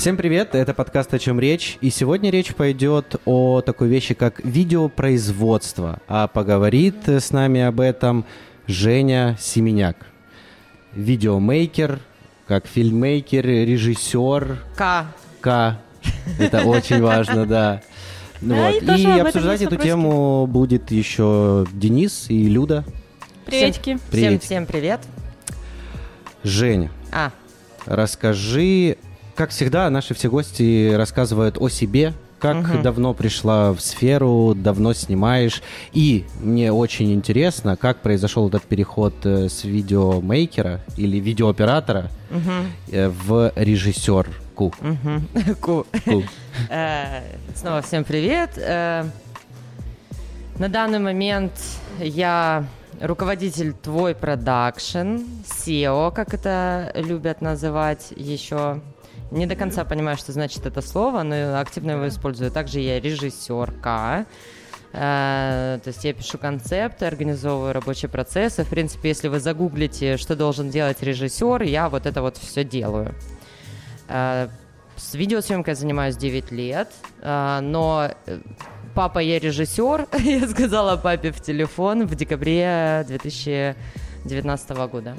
Всем привет, это подкаст «О чем речь», и сегодня речь пойдет о такой вещи, как видеопроизводство, а поговорит с нами об этом Женя Семеняк, видеомейкер, как фильммейкер, режиссер. К. К. Это очень важно, да. Да, Вот. и обсуждать эту тему будет еще Денис и Люда. Приветики. Всем, Привет. всем привет. Женя, А, расскажи, как всегда, наши все гости рассказывают о себе, как Мгм. давно пришла в сферу, давно снимаешь. И мне очень интересно, как произошел этот переход э, с видеомейкера или видеооператора э, в режиссерку. Ку. Ку. Э, Снова всем привет. На данный момент я руководитель Твой Продакшн, CEO, как это любят называть еще. Не до конца понимаю, что значит это слово, но активно его использую. Также я режиссерка. Э, То есть я пишу концепты, организовываю рабочие процессы. В принципе, если вы загуглите, что должен делать режиссер, я вот это вот все делаю. Э, С видеосъемкой занимаюсь 9 лет, э, но папа, я режиссер, я сказала папе в телефон в декабре 2019 года.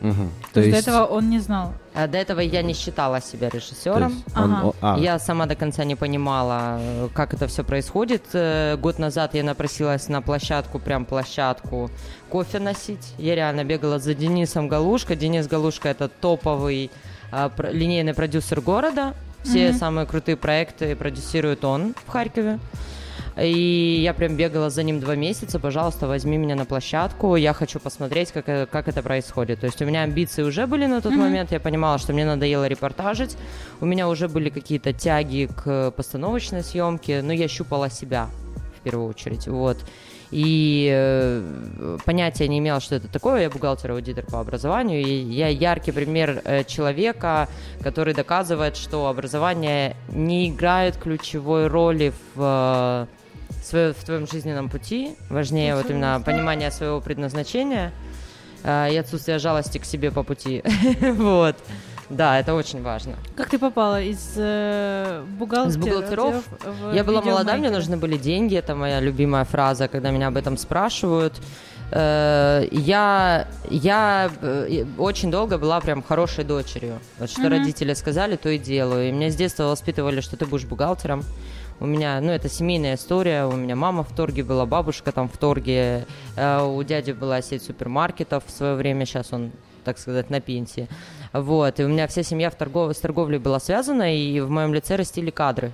Мгм. То есть до этого он не знал. А До этого я не считала себя то режиссером. он- Ага. а, Я сама до конца не понимала, как это все происходит. Э, Год назад я напросилась на площадку, прям площадку, кофе носить. Я реально бегала за Денисом Галушко. Денис Галушка это топовый а, про- линейный продюсер города. Все Мгм. самые крутые проекты продюсирует он в Харькове. И я прям бегала за ним два месяца. Пожалуйста, возьми меня на площадку. Я хочу посмотреть, как, э- как это происходит. То есть у меня амбиции уже были на тот Мгм. момент. Я понимала, что мне надоело репортажить. У меня уже были какие-то тяги к постановочной съемке. Но я щупала себя в первую очередь. Вот. И э, понятия не имела, что это такое. Я бухгалтер-аудитор по образованию. И я яркий пример э, человека, который доказывает, что образование не играет ключевой роли в, э, свое- в твоем жизненном пути. Важнее вот именно понимание своего предназначения э, и отсутствие жалости к себе по пути. Вот. Да, это очень важно. Как ты попала из э, бухгалтера- С бухгалтеров? в Я была молода, мне нужны были деньги. Это моя любимая фраза, когда меня об этом спрашивают. Э, Я, я э, очень долго была прям хорошей дочерью. Вот что Мгм. родители сказали, то и делаю. И меня с детства воспитывали, что ты будешь бухгалтером. У меня, ну, это семейная история. У меня мама в торге была, бабушка там в торге. Э, У дяди была сеть супермаркетов в свое время. Сейчас он, так сказать, на пенсии. Вот. И у меня вся семья в торгов... с торговлей была связана, и в моем лице растили кадры.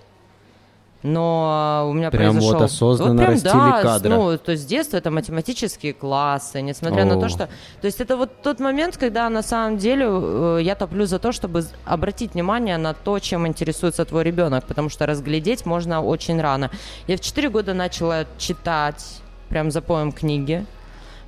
Но у меня Прям вот произошел... осознанно прям, растили да, кадры. Ну, то есть с детства это математические классы, несмотря на О. то, что... То есть это вот тот момент, когда на самом деле э, я топлю за то, чтобы обратить внимание на то, чем интересуется твой ребенок, потому что разглядеть можно очень рано. Я в 4 года начала читать, прям запоем книги.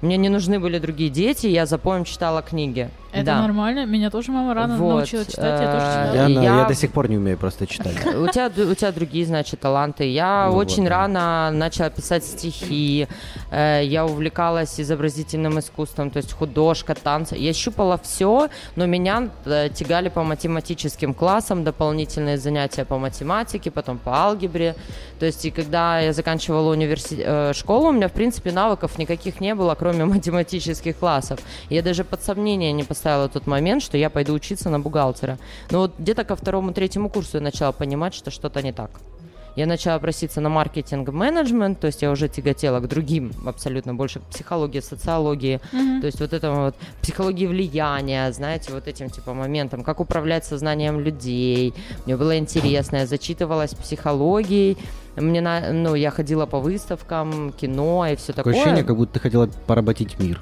Мне не нужны были другие дети, я запоем читала книги. Это да. нормально. Меня тоже мама рано Вот, научила читать, я тоже э, читала. я, на- я- я до сих пор не умею просто читать. У тебя, у тебя другие, значит, таланты. Я Ну очень вот, да. рано начала писать стихи. Э, Я увлекалась изобразительным искусством, то есть художка, танцы. Я щупала все, но меня э, тягали по математическим классам, дополнительные занятия по математике, потом по алгебре. То есть и когда я заканчивала университет, школу, у меня, в принципе, навыков никаких не было, кроме математических классов. Я даже под сомнение не поставила тот момент, что я пойду учиться на бухгалтера. Но вот где-то ко второму-третьему курсу я начала понимать, что что-то не так. Я начала проситься на маркетинг-менеджмент, то есть я уже тяготела к другим, абсолютно больше к психологии, социологии, Мгм. то есть вот этому вот психологии влияния, знаете, вот этим типа моментом, как управлять сознанием людей. Мне было интересно, я зачитывалась психологией, мне на, ну, я ходила по выставкам, кино и все Такое такое. ощущение, как будто ты хотела поработить мир.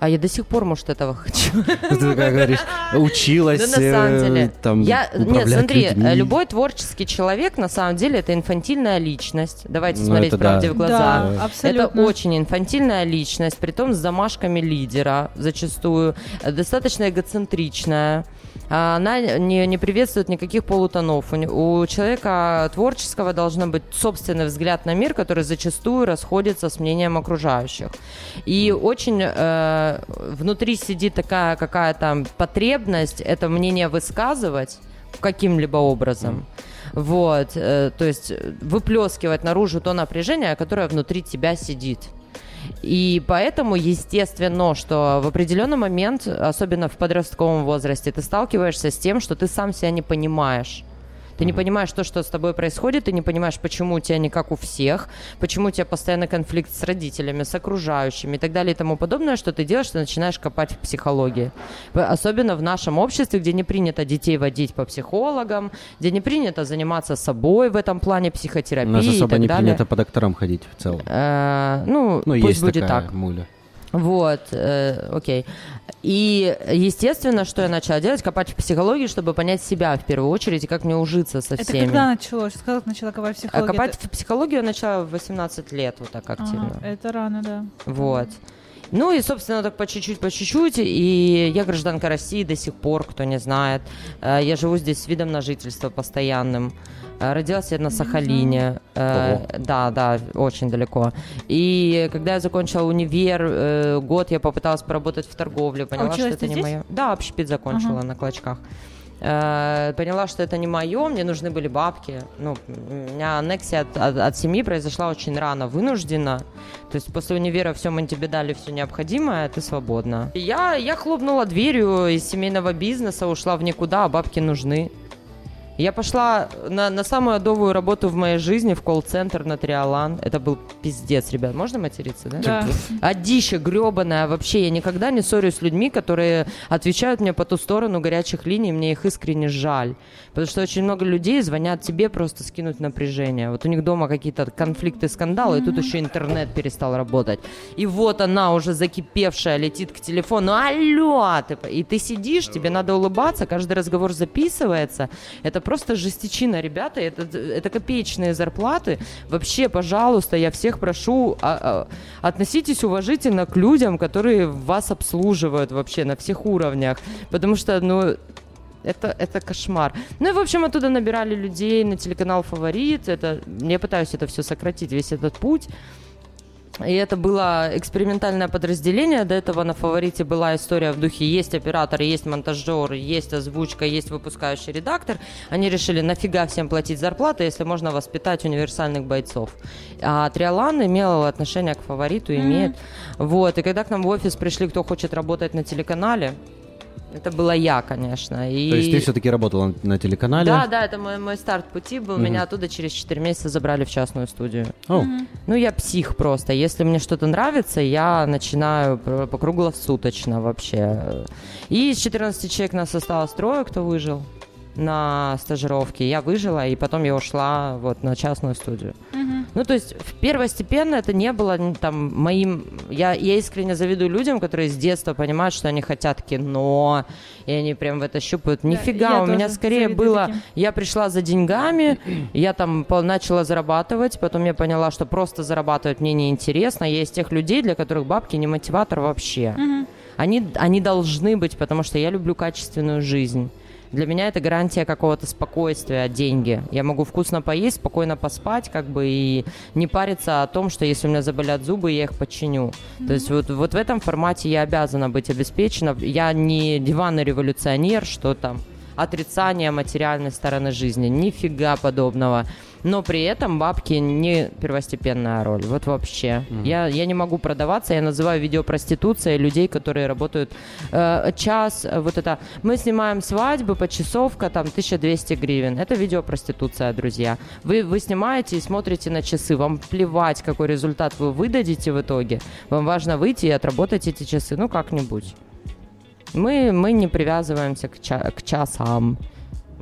А я до сих пор, может, этого хочу. Ты такая говоришь, училась Да, на самом э, деле. там Я, нет, смотри, людьми. э, любой творческий человек, на самом деле, это инфантильная личность. Давайте Ну, смотреть это да. правде в глаза. Да, Это абсолютно. Это очень инфантильная личность, притом с замашками лидера зачастую, э, достаточно эгоцентричная. А Она не, не приветствует никаких полутонов. У, человека творческого должен быть собственный взгляд на мир, который зачастую расходится с мнением окружающих. И очень э, внутри сидит такая какая-то потребность это мнение высказывать, каким-либо образом. Вот, э, то есть выплескивать наружу то напряжение, которое внутри тебя сидит. И поэтому, естественно, что в определенный момент, особенно в подростковом возрасте, ты сталкиваешься с тем, что ты сам себя не понимаешь. Ты не понимаешь то, что с тобой происходит, ты не понимаешь, почему у тебя не как у всех, почему у тебя постоянно конфликт с родителями, с окружающими и так далее и тому подобное, что ты делаешь, ты начинаешь копать в психологии. Особенно в нашем обществе, где не принято детей водить по психологам, где не принято заниматься собой в этом плане У психотерапии нас и особо так не далее. принято по докторам ходить в целом. Э, ну, Ну, пусть есть будет так. муля. Вот, э, окей. И естественно, что я начала делать, копать в психологии, чтобы понять себя в первую очередь и как мне ужиться со Это всеми. когда началось? Как начала копать в А психологию? копать Это- в психологию я начала в 18 лет вот так Ага, активно. это рано, да. Вот. Ну и, собственно, так по чуть-чуть, по чуть-чуть. И я гражданка России до сих пор, кто не знает. Э, Я живу здесь с видом на жительство постоянным. Э, Родилась я на Сахалине. Э, Да, да, очень далеко. И когда я закончила универ, год я попыталась поработать в торговле. Поняла, что училась это не здесь? мое. Да, общепит закончила Ага. на клочках. Э, Поняла, что это не мое, мне нужны были бабки. Ну, у меня аннексия от, от- от семьи произошла очень рано, вынуждена. То есть после универа все мы тебе дали все необходимое, ты свободна. Я, я хлопнула дверью из семейного бизнеса, ушла в никуда, а бабки нужны. Я пошла на, на самую адовую работу в моей жизни, в колл-центр на Триолан. Это был пиздец, ребят. Можно материться, да? Да. Одище гребаная вообще. Я никогда не ссорюсь с людьми, которые отвечают мне по ту сторону горячих линий. Мне их искренне жаль. Потому что очень много людей звонят тебе просто скинуть напряжение. Вот у них дома какие-то конфликты, скандалы, и тут еще интернет перестал работать. И вот она уже закипевшая летит к телефону. Алло! Ты по- И ты сидишь, тебе надо улыбаться, каждый разговор записывается. Это просто жестичина, ребята. Это, это копеечные зарплаты. Вообще, пожалуйста, я всех прошу, а- а, относитесь уважительно к людям, которые вас обслуживают вообще на всех уровнях. Потому что, ну, это, это кошмар. Ну и, в общем, оттуда набирали людей на телеканал «Фаворит». Это, я пытаюсь это все сократить, весь этот путь. И это было экспериментальное подразделение. До этого на «Фаворите» была история в духе «Есть оператор, есть монтажер, есть озвучка, есть выпускающий редактор». Они решили, нафига всем платить зарплаты, если можно воспитать универсальных бойцов. А Триолан имел отношение к «Фавориту», имеет. Вот. И когда к нам в офис пришли, кто хочет работать на телеканале, это была я, конечно. И... То есть ты все-таки работала на- на телеканале? Да, да, это мой, мой старт пути был. Меня оттуда через 4 месяца забрали в частную студию. О, Ну, я псих просто. Если мне что-то нравится, я начинаю по круглосуточно вообще. И из 14 человек нас осталось трое, кто выжил на стажировке. Я выжила, и потом я ушла вот на частную студию. Ну, то есть, в первостепенно это не было н- там моим... Я, я искренне завидую людям, которые с детства понимают, что они хотят кино, и они прям в это щупают. Нифига, я у меня скорее было... таким. Я пришла за деньгами, я там начала зарабатывать, потом я поняла, что просто зарабатывать мне неинтересно. Я из тех людей, для которых бабки не мотиватор вообще. Они, они должны быть, потому что я люблю качественную жизнь. Для меня это гарантия какого-то спокойствия, деньги. Я могу вкусно поесть, спокойно поспать, как бы, и не париться о том, что если у меня заболят зубы, я их починю. То есть вот, вот в этом формате я обязана быть обеспечена. Я не диванный революционер, что там отрицание материальной стороны жизни. Нифига подобного. Но при этом бабки не первостепенная роль. Вот вообще. Я, я не могу продаваться. Я называю видеопроституцией людей, которые работают э, час. э, Вот это мы снимаем свадьбы, почасовка, там 1200 гривен. Это видеопроституция, друзья. Вы, вы снимаете и смотрите на часы. Вам плевать, какой результат вы выдадите в итоге. Вам важно выйти и отработать эти часы. Ну, как-нибудь. Мы, мы не привязываемся к, ча- к часам.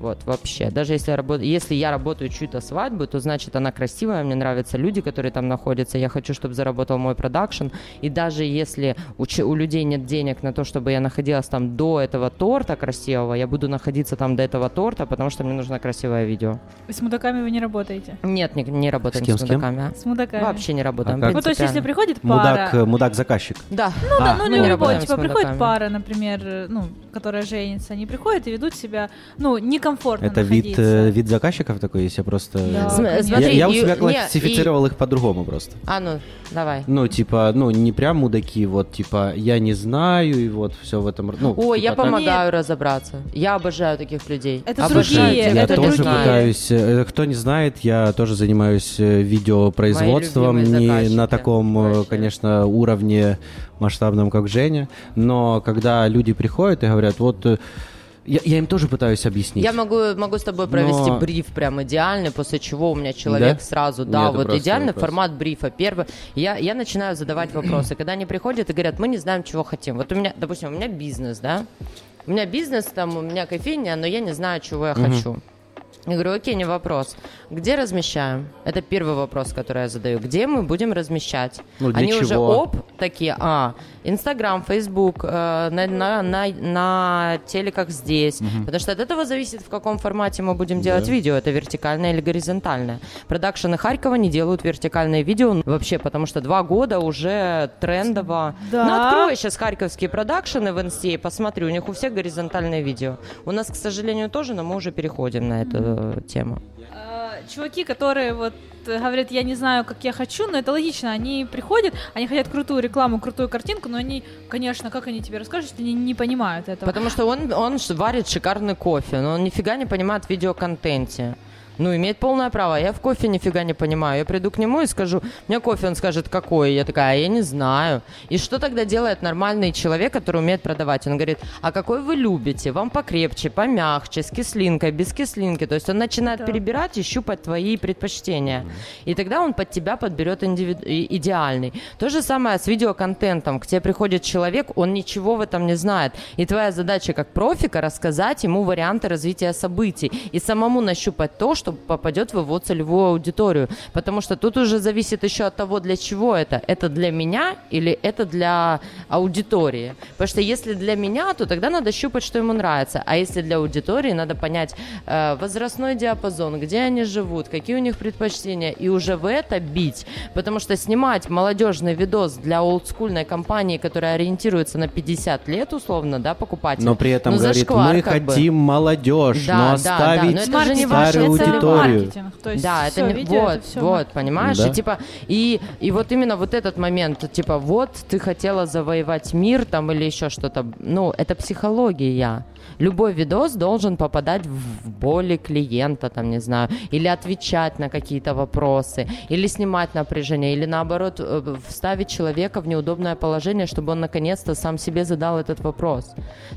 Вот, вообще. Даже если я, работаю, если я работаю чью-то свадьбу, то значит она красивая, мне нравятся люди, которые там находятся. Я хочу, чтобы заработал мой продакшн. И даже если у, че- у людей нет денег на то, чтобы я находилась там до этого торта красивого, я буду находиться там до этого торта, потому что мне нужно красивое видео. С мудаками вы не работаете? Нет, не, не работаем С кем, с, с кем? мудаками. С мудаками. Вообще не работаем. А? Ну, то есть, если приходит пара... мудак, э, мудак-заказчик. Да. Ну да, А, ну, мы не не работает, работаем с типа, приходит пара, например, э, ну, которая женится, они приходят и ведут себя, ну, некомфортно комфортно Это вид, находиться. э, вид заказчиков такой, если я просто... Да, См-. Я, смотри, я у и- себя не, классифицировал их по-другому просто. А, ну, давай. Ну, типа, ну, не прям мудаки, вот, типа, я не знаю, и вот все в этом... Ну, Ой, типа я так. помогаю разобраться. Я обожаю таких людей. Это Обожаю другие, Я это тоже другие. пытаюсь... э, Кто не знает, я тоже занимаюсь э, видеопроизводством. Мои любимые Не заказчики. на таком, э, Вообще. конечно, уровне масштабном, как Женя. Но когда люди приходят и говорят, вот... э, Я, я им тоже пытаюсь объяснить. Я могу, могу с тобой провести Но- бриф прям идеальный, после чего у меня человек Да? сразу, Нет, да, это вот идеальный вопрос. формат брифа. Первый, я, я начинаю задавать вопросы. Когда они приходят и говорят, мы не знаем, чего хотим. Вот у меня, допустим, у меня бизнес, да, у меня бизнес, там, у меня кофейня, но я не знаю, чего я хочу. Я говорю, окей, не вопрос. Где размещаем? Это первый вопрос, который я задаю. Где мы будем размещать? Ну, Они уже чего? оп, такие, а, Инстаграм, Фейсбук, э, на, на, на, на телеках здесь. Потому что от этого зависит, в каком формате мы будем делать видео. Это вертикальное или горизонтальное. Продакшены Харькова не делают вертикальные видео вообще, потому что два года уже трендово. Да. Ну, открой сейчас харьковские продакшены в инсте и посмотри, у них у всех горизонтальные видео. У нас, к сожалению, тоже, но мы уже переходим на эту тему. Чуваки, которые вот э, говорят, я не знаю, как я хочу, но это логично. Они приходят, они хотят крутую рекламу, крутую картинку, но они, конечно, как они тебе расскажут, если они не понимают этого. Потому что он, он варит шикарный кофе, но он нифига не понимает в видеоконтенте. Ну, имеет полное право. Я в кофе нифига не понимаю. Я приду к нему и скажу, меня кофе, он скажет, какой? Я такая, «А я не знаю. И что тогда делает нормальный человек, который умеет продавать? Он говорит, а какой вы любите? Вам покрепче, помягче, с кислинкой, без кислинки. То есть он начинает Да. перебирать и щупать твои предпочтения. И тогда он под тебя подберет индивиду- идеальный. То же самое с видеоконтентом. К тебе приходит человек, он ничего в этом не знает. И твоя задача как профика рассказать ему варианты развития событий и самому нащупать то, что попадет в его целевую аудиторию. Потому что тут уже зависит еще от того, для чего это. Это для меня или это для аудитории. Потому что если для меня, то тогда надо щупать, что ему нравится. А если для аудитории, надо понять э, возрастной диапазон, где они живут, какие у них предпочтения, и уже в это бить. Потому что снимать молодежный видос для олдскульной компании, которая ориентируется на 50 лет, условно, да, покупателя. Но при этом ну, говорит, зашквар, мы как бы. хотим молодежь, Да, но да, да, оставить но это старую это аудиторию. маркетинг. То есть да, всё, это не видео, вот, это всё вот, маркетинг. понимаешь? Да. И типа и и вот именно вот этот момент, типа вот ты хотела завоевать мир там или еще что-то. Ну, это психология. Любой видос должен попадать в боли клиента, там, не знаю, или отвечать на какие-то вопросы, или снимать напряжение, или наоборот э, вставить человека в неудобное положение, чтобы он наконец-то сам себе задал этот вопрос.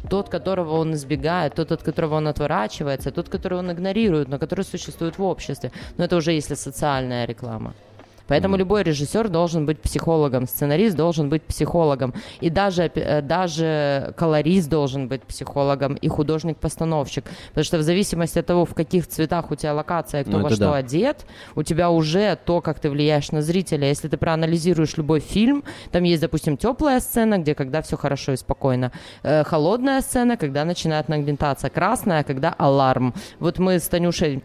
Тот, которого он избегает, тот, от которого он отворачивается, тот, который он игнорирует, но который существует в обществе. Но это уже если социальная реклама. Поэтому любой режиссер должен быть психологом, сценарист должен быть психологом, и даже, э, даже колорист должен быть психологом, и художник-постановщик. Потому что в зависимости от того, в каких цветах у тебя локация, кто Ну, во что да. одет, у тебя уже то, как ты влияешь на зрителя. Если ты проанализируешь любой фильм, там есть, допустим, теплая сцена, где когда все хорошо и спокойно, э, холодная сцена, когда начинает нагнетаться, красная, когда аларм. Вот мы с Танюшей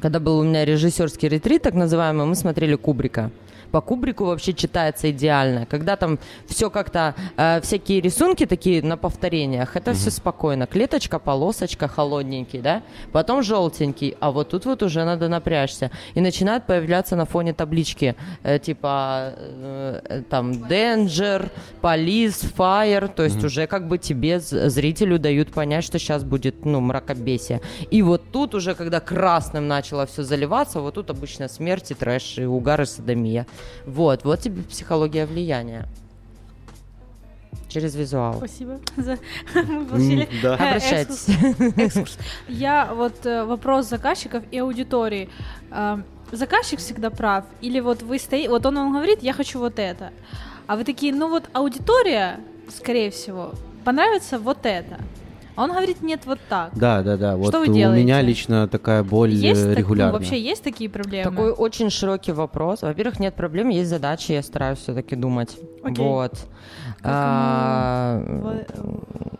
когда был у меня режиссерский ретрит, так называемый, мы смотрели Кубрика. По Кубрику вообще читается идеально. Когда там все как-то, э, всякие рисунки такие на повторениях, это все спокойно. Клеточка, полосочка, холодненький, да? Потом желтенький, а вот тут вот уже надо напрячься. И начинают появляться на фоне таблички, э, типа э, там Danger, Police, Fire, то есть уже как бы тебе, зрителю, дают понять, что сейчас будет, ну, мракобесие. И вот тут уже, когда красным начало все заливаться, вот тут обычно смерть и трэш, и угар, и садомия. Вот, вот тебе психология влияния. Через визуал. Спасибо за... Мы получили М, да. э, Обращайтесь. экскурс-. Я вот э, вопрос заказчиков и аудитории. Э, Заказчик всегда прав? Или вот вы стоите, вот он вам говорит, я хочу вот это. А вы такие, ну вот аудитория, скорее всего, понравится вот это. А он говорит, нет, вот так. Да, да, да. Вот Что вы у делаете? меня лично такая боль Есть э, так- ну, регулярно. вообще есть такие проблемы? Такой очень широкий вопрос. Во-первых, нет проблем, есть задачи, я стараюсь все-таки думать. Окей. Вот. А,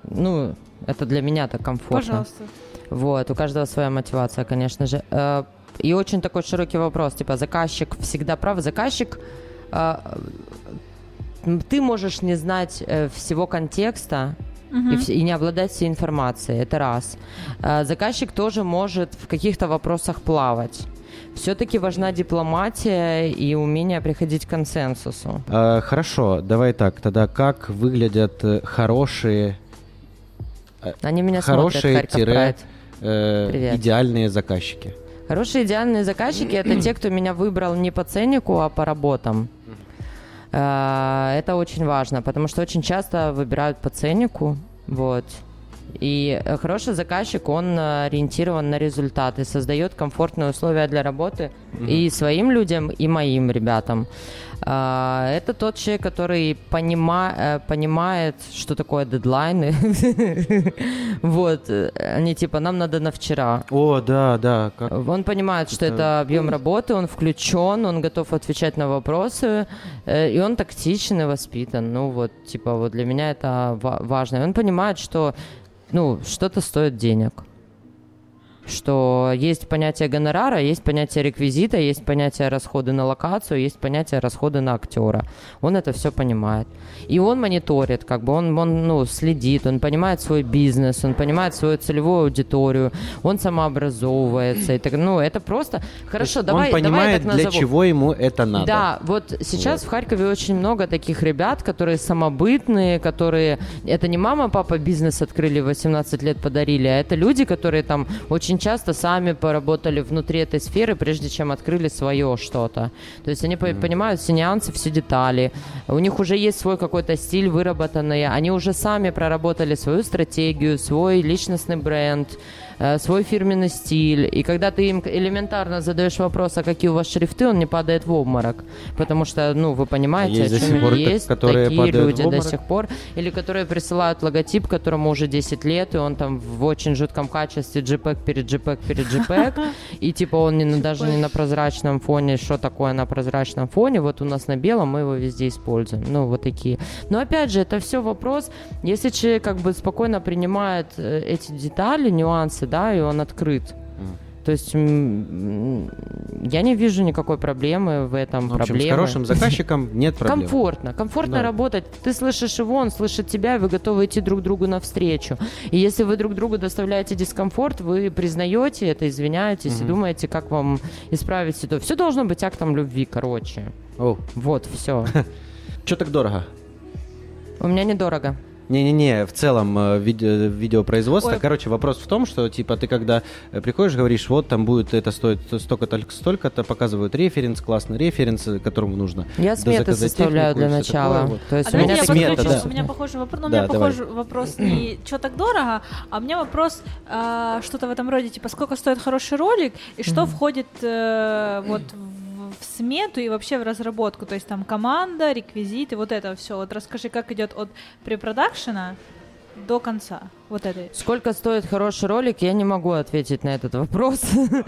ну, это для меня так комфортно. Пожалуйста. Вот, у каждого своя мотивация, конечно же. Э, И очень такой широкий вопрос, типа, заказчик всегда прав. Заказчик, э, ты можешь не знать э, всего контекста, и, вс- и не обладать всей информацией. Это раз. А, заказчик тоже может в каких-то вопросах плавать. Все-таки важна дипломатия и умение приходить к консенсусу. А, хорошо, давай так. Тогда как выглядят э, хорошие, Они меня хорошие смотрят, тире, э, Привет. идеальные заказчики? Хорошие идеальные заказчики это те, кто меня выбрал не по ценнику, а по работам. Э, Это очень важно, потому что очень часто выбирают по ценнику, вот. И э, хороший заказчик, он э, ориентирован на результаты, создает комфортные условия для работы и своим людям, и моим ребятам. А, Это тот человек, который понима- э, понимает, что такое дедлайны. Вот, они типа, нам надо на вчера. О, да, да. Он понимает, что Это- объем работы, он включен, он готов отвечать на вопросы, и он тактичен и воспитан. Ну вот, типа, вот для меня это ва- важно. Он понимает, что, ну, что-то стоит денег. Что есть понятие гонорара, есть понятие реквизита, есть понятие расходы на локацию, есть понятие расходы на актера. Он это все понимает. И он мониторит, как бы он, он ну, следит, он понимает свой бизнес, он понимает свою целевую аудиторию, он самообразовывается. И так, ну, это просто... Хорошо, давай, он понимает, давай я так для чего ему это надо. Да, вот сейчас в Харькове очень много таких ребят, которые самобытные, которые... Это не мама, папа бизнес открыли, 18 лет подарили, а это люди, которые там очень часто сами поработали внутри этой сферы, прежде чем открыли свое что-то. То есть они по- понимают все нюансы, все детали. У них уже есть свой какой-то стиль выработанный, они уже сами проработали свою стратегию, свой личностный бренд, свой фирменный стиль. И когда ты им элементарно задаешь вопрос, а какие у вас шрифты, он не падает в обморок. Потому что, ну, вы понимаете, Есть о до чем сих пор есть которые такие люди до сих пор. Или которые присылают логотип, которому уже 10 лет, и он там в очень жутком качестве JPEG перед JPEG перед JPEG. И типа он не даже не на прозрачном фоне. Что такое на прозрачном фоне? Вот у нас на белом, мы его везде используем. Ну, вот такие. Но опять же, это все вопрос, если человек как бы спокойно принимает э, эти детали, нюансы, да, и он открыт. То есть я не вижу никакой проблемы в этом. В общем, с проблемы. хорошим заказчиком нет проблем. Комфортно, комфортно Да. работать. Ты слышишь его, он слышит тебя, и вы готовы идти друг другу навстречу. И если вы друг другу доставляете дискомфорт, вы признаете это, извиняетесь и думаете, как вам исправить ситуацию. Все должно быть актом любви, короче. О, Вот, все. что так дорого? У меня недорого. Не-не-не, в целом э, виде- видеопроизводство. Ой. Короче, вопрос в том, что типа ты когда э, приходишь, говоришь, вот там будет это стоит столько-то, столько-то, показывают референс, классный референс, э, которому нужно. Я сметы заказать составляю для начала. такое вот. То есть А у меня давайте я смета, подключу. да. У меня похожий вопрос. У Да, меня давай. похожий вопрос не что так дорого, а у меня вопрос а, что-то в этом роде, типа, сколько стоит хороший ролик и что входит э, вот в, в смету и вообще в разработку, то есть там команда, реквизиты, вот это все. Вот расскажи, как идет от препродакшена до конца, вот этой. Сколько стоит хороший ролик, я не могу ответить на этот вопрос.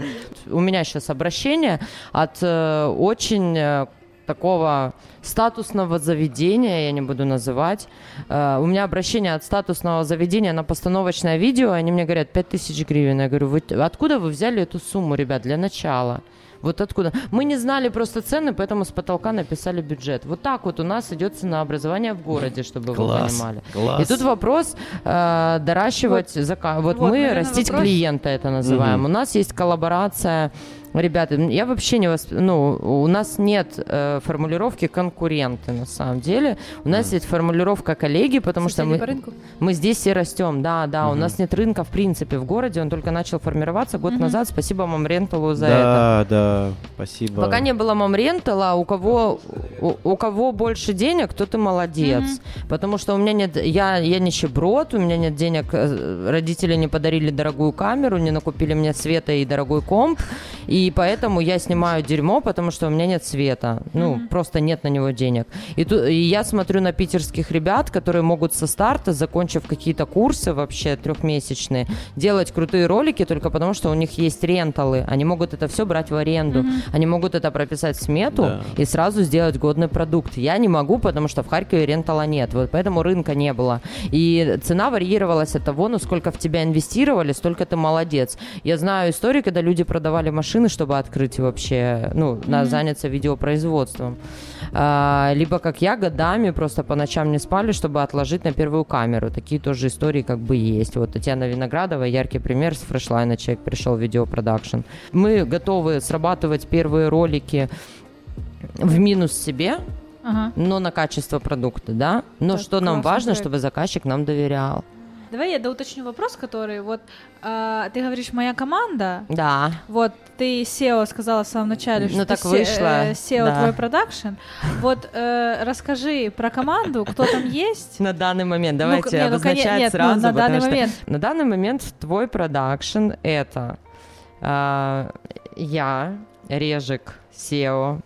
У меня сейчас обращение от э, очень э, такого статусного заведения, я не буду называть. Э, у меня обращение от статусного заведения на постановочное видео, они мне говорят 5000 гривен. Я говорю, вы, откуда вы взяли эту сумму, ребят, для начала? Вот откуда? Мы не знали просто цены, поэтому с потолка написали бюджет. Вот так вот у нас идет ценообразование в городе, чтобы Класс, вы понимали. класс. И тут вопрос э, доращивать зака- Вот, вот, мы растить вопрос. клиента это называем. Мгм. У нас есть коллаборация. Ребята, я вообще не восп... ну, у нас нет э, формулировки конкуренты на самом деле. У нас есть формулировка коллеги, потому что Соседи мы, по рынку? мы здесь все растем. Да, да, у нас нет рынка в принципе в городе, он только начал формироваться год назад. Спасибо Мамренталу за это. Да, да, спасибо. Пока не было мамрентала, у кого, у, у кого больше денег, тот и молодец. Потому что у меня нет, я, я нищеброд, у меня нет денег, э, родители не подарили дорогую камеру, не накупили мне света и дорогой комп, и поэтому я снимаю дерьмо, потому что у меня нет света, ну, просто нет на него денег. И, ту- и я смотрю на питерских ребят, которые могут со старта, закончив какие-то курсы вообще трехмесячные, делать крутые ролики только потому, что у них есть ренталы, они могут это все брать в аренду, они могут это прописать в смету Да. и сразу сделать годный продукт. Я не могу, потому что в Харькове рентала нет, вот поэтому рынка не было. И цена варьировалась от того, ну сколько в тебя инвестировали, столько ты молодец. Я знаю истории, когда люди продавали машины машины, чтобы открыть вообще, ну, на, заняться видеопроизводством. А, либо, как я, годами просто по ночам не спали, чтобы отложить на первую камеру. Такие тоже истории как бы есть. Вот Татьяна Виноградова, яркий пример с фрешлайна человек пришел в видеопродакшн. Мы готовы срабатывать первые ролики в минус себе, Ага. но на качество продукта, да? Но Так, что нам важно, проект. чтобы заказчик нам доверял. Давай я доуточню вопрос, который вот а, ты говоришь моя команда. Да. Вот ты SEO сказала в самом начале, Ну, что так ты вышло, э, SEO да. твой продакшн. Вот э, расскажи про команду, кто там есть. На данный момент, Ну, давайте ну, обозначать коне- нет, ну, сразу. на потому данный что момент. На данный момент твой продакшн — это а, я, Режик, SEO,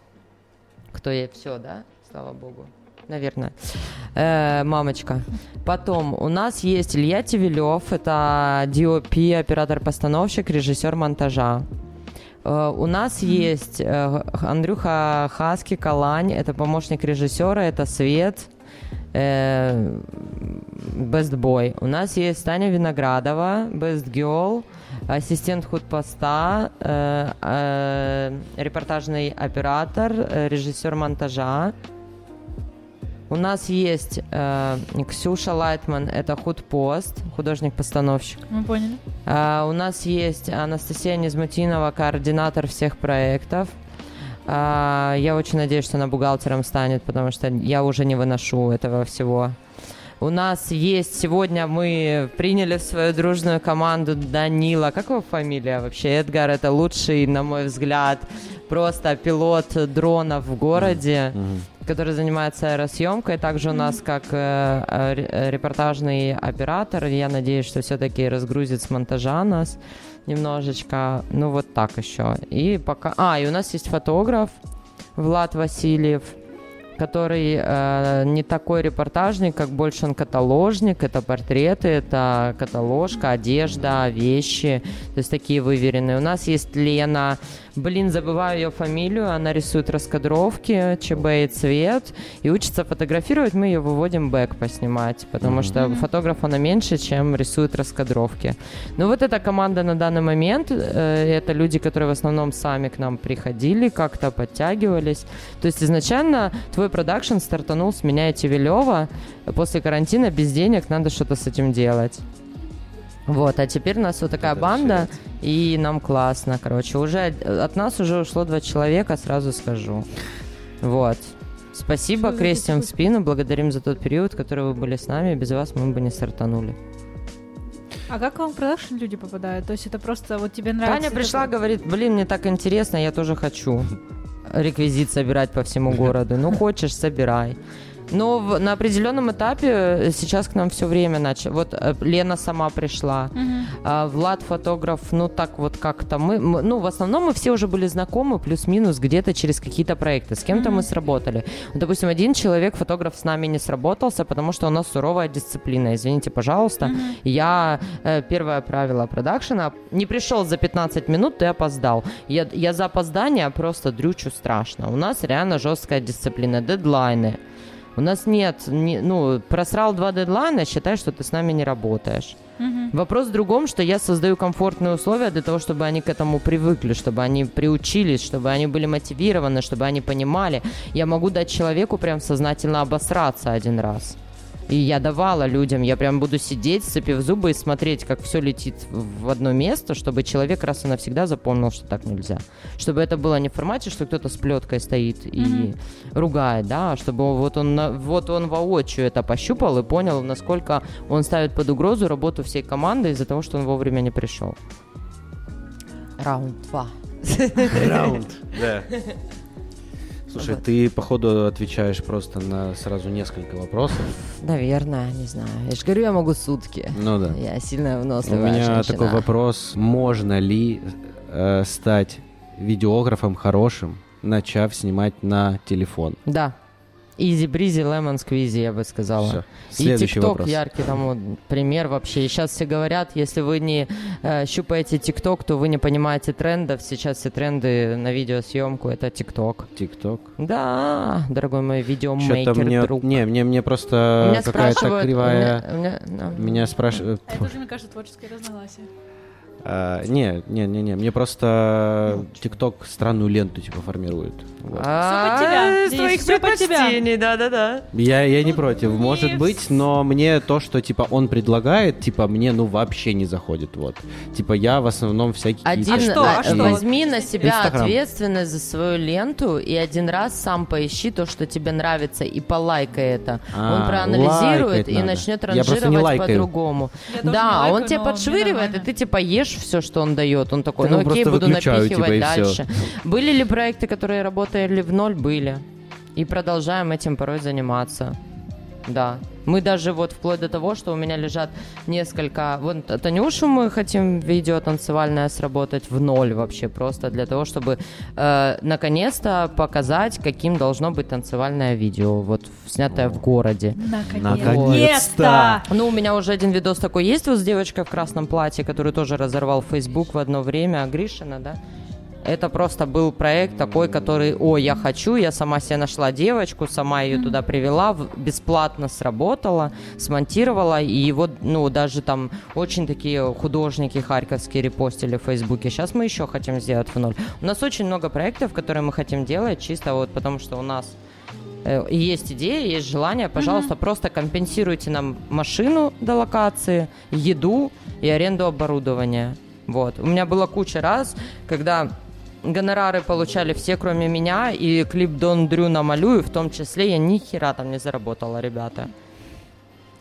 кто я, все, да? Слава богу. Наверное. Э, мамочка. Потом у нас есть Илья Тивилев, это DOP, оператор-постановщик, режиссер монтажа. Э, У нас есть э, Андрюха Хаски Калань, это помощник режиссера, это Свет, э, Best Boy. У нас есть Таня Виноградова, Best Girl, ассистент худпоста, репортажный оператор, режиссер монтажа. У нас есть э, Ксюша Лайтман, это худпост, художник-постановщик. Мы поняли. А, у нас есть Анастасия Незмутинова, координатор всех проектов. А, я очень надеюсь, что она бухгалтером станет, потому что я уже не выношу этого всего. У нас есть сегодня мы приняли в свою дружную команду Данила. Как его фамилия вообще? Эдгар это лучший, на мой взгляд, просто пилот дронов в городе Мгм. Который занимается аэросъемкой. Также у нас как э, э, э, репортажный оператор. Я надеюсь, что все-таки разгрузит с монтажа нас немножечко. Ну вот так еще. И пока... А, и у нас есть фотограф Влад Васильев, который э, не такой репортажник, как больше он каталожник. Это портреты, это каталожка, одежда, вещи. То есть такие выверенные. У нас есть Лена. Блин, забываю ее фамилию. Она рисует раскадровки, ЧБ и цвет. И учится фотографировать. Мы ее выводим бэк поснимать. Потому что фотограф она меньше, чем рисует раскадровки. Ну вот эта команда на данный момент. э, это люди, которые в основном сами к нам приходили, как-то подтягивались. То есть изначально твой продакшн стартанул с меня и Тивилева. После карантина без денег надо что-то с этим делать. Вот, а теперь у нас вот такая Это банда, и нам классно, короче. Уже от- нас уже ушло два человека, сразу скажу. Вот. Спасибо, Что крестим в спину, благодарим за тот период, который вы были с нами. Без вас мы бы не стартанули. А как к вам в продакшн люди попадают? То есть это просто вот тебе нравится... Таня это- пришла, говорит, блин, мне так интересно, я тоже хочу реквизит собирать по всему городу. Ну, хочешь, собирай. Но в- на определенном этапе э, сейчас к нам все время начал. Вот э, Лена сама пришла, а Влад фотограф, ну так вот как-то мы, мы- ну в основном мы все уже были знакомы, плюс-минус где-то через какие-то проекты. С кем-то мы сработали. Вот, допустим, один человек, фотограф с нами не сработался, потому что у нас суровая дисциплина. Извините, пожалуйста. Я э, первое правило продакшена. Не пришел за 15 минут, ты опоздал. Я, я за опоздание просто дрючу страшно. У нас реально жесткая дисциплина, дедлайны. У нас нет, не- ну, просрал два дедлайна, считай, что ты с нами не работаешь. Мгм. Вопрос в другом, что я создаю комфортные условия для того, чтобы они к этому привыкли, чтобы они приучились, чтобы они были мотивированы, чтобы они понимали. Я могу дать человеку прям сознательно обосраться один раз. И я давала людям, я прям буду сидеть, сцепив зубы и смотреть, как все летит в одно место, чтобы человек раз и навсегда запомнил, что так нельзя. Чтобы это было не в формате, что кто-то с плеткой стоит и Мгм. ругает, да, а чтобы вот он, вот он воочию это пощупал и понял, насколько он ставит под угрозу работу всей команды из-за того, что он вовремя не пришел. Раунд два. Раунд. Да. Слушай, Вот. ты, походу, отвечаешь просто на сразу несколько вопросов. Наверное, не знаю. Я же говорю, я могу сутки. Ну да. Я сильная У выносливая меня женщина. такой вопрос. Можно ли э, стать видеографом хорошим, начав снимать на телефон? Да. Изи бризи, лемон сквизи, я бы сказала. Всё. И Следующий ТикТок вопрос. яркий тому пример вообще. И сейчас все говорят, если вы не э, щупаете ТикТок, то вы не понимаете трендов. Сейчас все тренды на видеосъемку это ТикТок. ТикТок. Да, дорогой мой Что-то видеомейкер мне... друг. Не, мне, мне просто меня какая-то спрашивают, кривая... меня- меня- да. Меня спрашивают... Это уже, мне кажется, творческое разногласие. А, не, не, не, не, мне просто Ну, ТикТок странную ленту типа формирует. Вот. А, тебя. Из Здесь твоих тебя. предпочтений, да-да-да. Я, я не против, не может быть, но мне то, что типа он предлагает, типа мне ну вообще не заходит, вот. Типа я в основном всякие Один, А что, а что? возьми на себя ответственность за свою ленту и один раз сам поищи то, что тебе нравится, и полайкай это. А, он проанализирует и надо. начнет ранжировать по-другому. Да, он тебе подшвыривает, и ты типа ешь все, что он дает. Он такой, Так ну окей, буду напихивать дальше. Были ли проекты, которые работали в ноль? Были. И продолжаем этим порой заниматься. Да. Мы даже вот вплоть до того, что у меня лежат несколько... Вот Танюшу мы хотим видео танцевальное сработать в ноль вообще, просто для того, чтобы э, наконец-то показать, каким должно быть танцевальное видео, вот снятое в городе. Наконец-то! Ну, у меня уже один видос такой есть вот с девочкой в красном платье, который тоже разорвал Facebook в одно время, Гришина, да? Это просто был проект такой, который, о, я хочу, я сама себе нашла девочку, сама ее туда привела, бесплатно сработала, смонтировала, и его, ну, даже там очень такие художники харьковские репостили в Фейсбуке. Сейчас мы еще хотим сделать в ноль. У нас очень много проектов, которые мы хотим делать, чисто вот потому что у нас Э, Есть идея, есть желание, пожалуйста, просто компенсируйте нам машину до локации, еду и аренду оборудования. Вот. У меня была куча раз, когда гонорары получали все, кроме меня, и клип Дон Дрю намалюю, в том числе я ни хера там не заработала, ребята.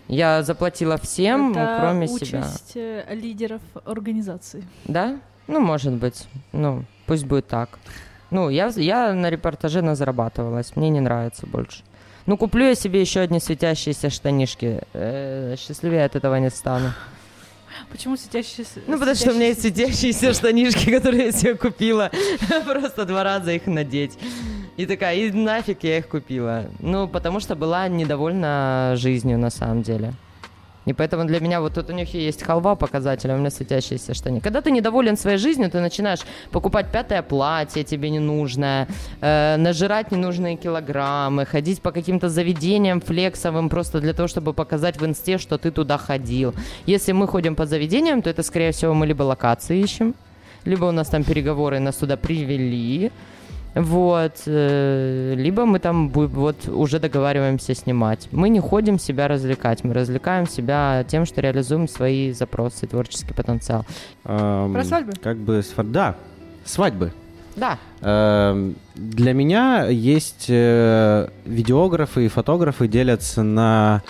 Я заплатила всем, Это кроме себя. участь э, лидеров организации. Да? Ну, может быть. Ну, пусть будет так. Ну, я, я на репортаже зарабатывалась. Мне не нравится больше. Ну, куплю я себе еще одни светящиеся штанишки. Э, счастливее от этого не стану. Почему светящиеся? Ну, потому что у меня есть светящиеся штанишки, которые я себе купила. Просто два раза их надеть. И такая, и нафиг я их купила. Ну, потому что была недовольна жизнью на самом деле. И поэтому для меня вот тут у них есть халва показатель, а у меня светящиеся штаны. Когда ты недоволен своей жизнью, ты начинаешь покупать пятое платье тебе ненужное, э, нажирать ненужные килограммы, ходить по каким-то заведениям флексовым просто для того, чтобы показать в инсте, что ты туда ходил. Если мы ходим по заведениям, то это, скорее всего, мы либо локации ищем, либо у нас там переговоры, нас туда привели, вот, э, либо мы там вот уже договариваемся снимать. Мы не ходим себя развлекать, мы развлекаем себя тем, что реализуем свои запросы, творческий потенциал. Эм, Про свадьбы? Как бы, да, свадьбы. Да, Эм, Для меня есть э, видеографы и фотографы делятся на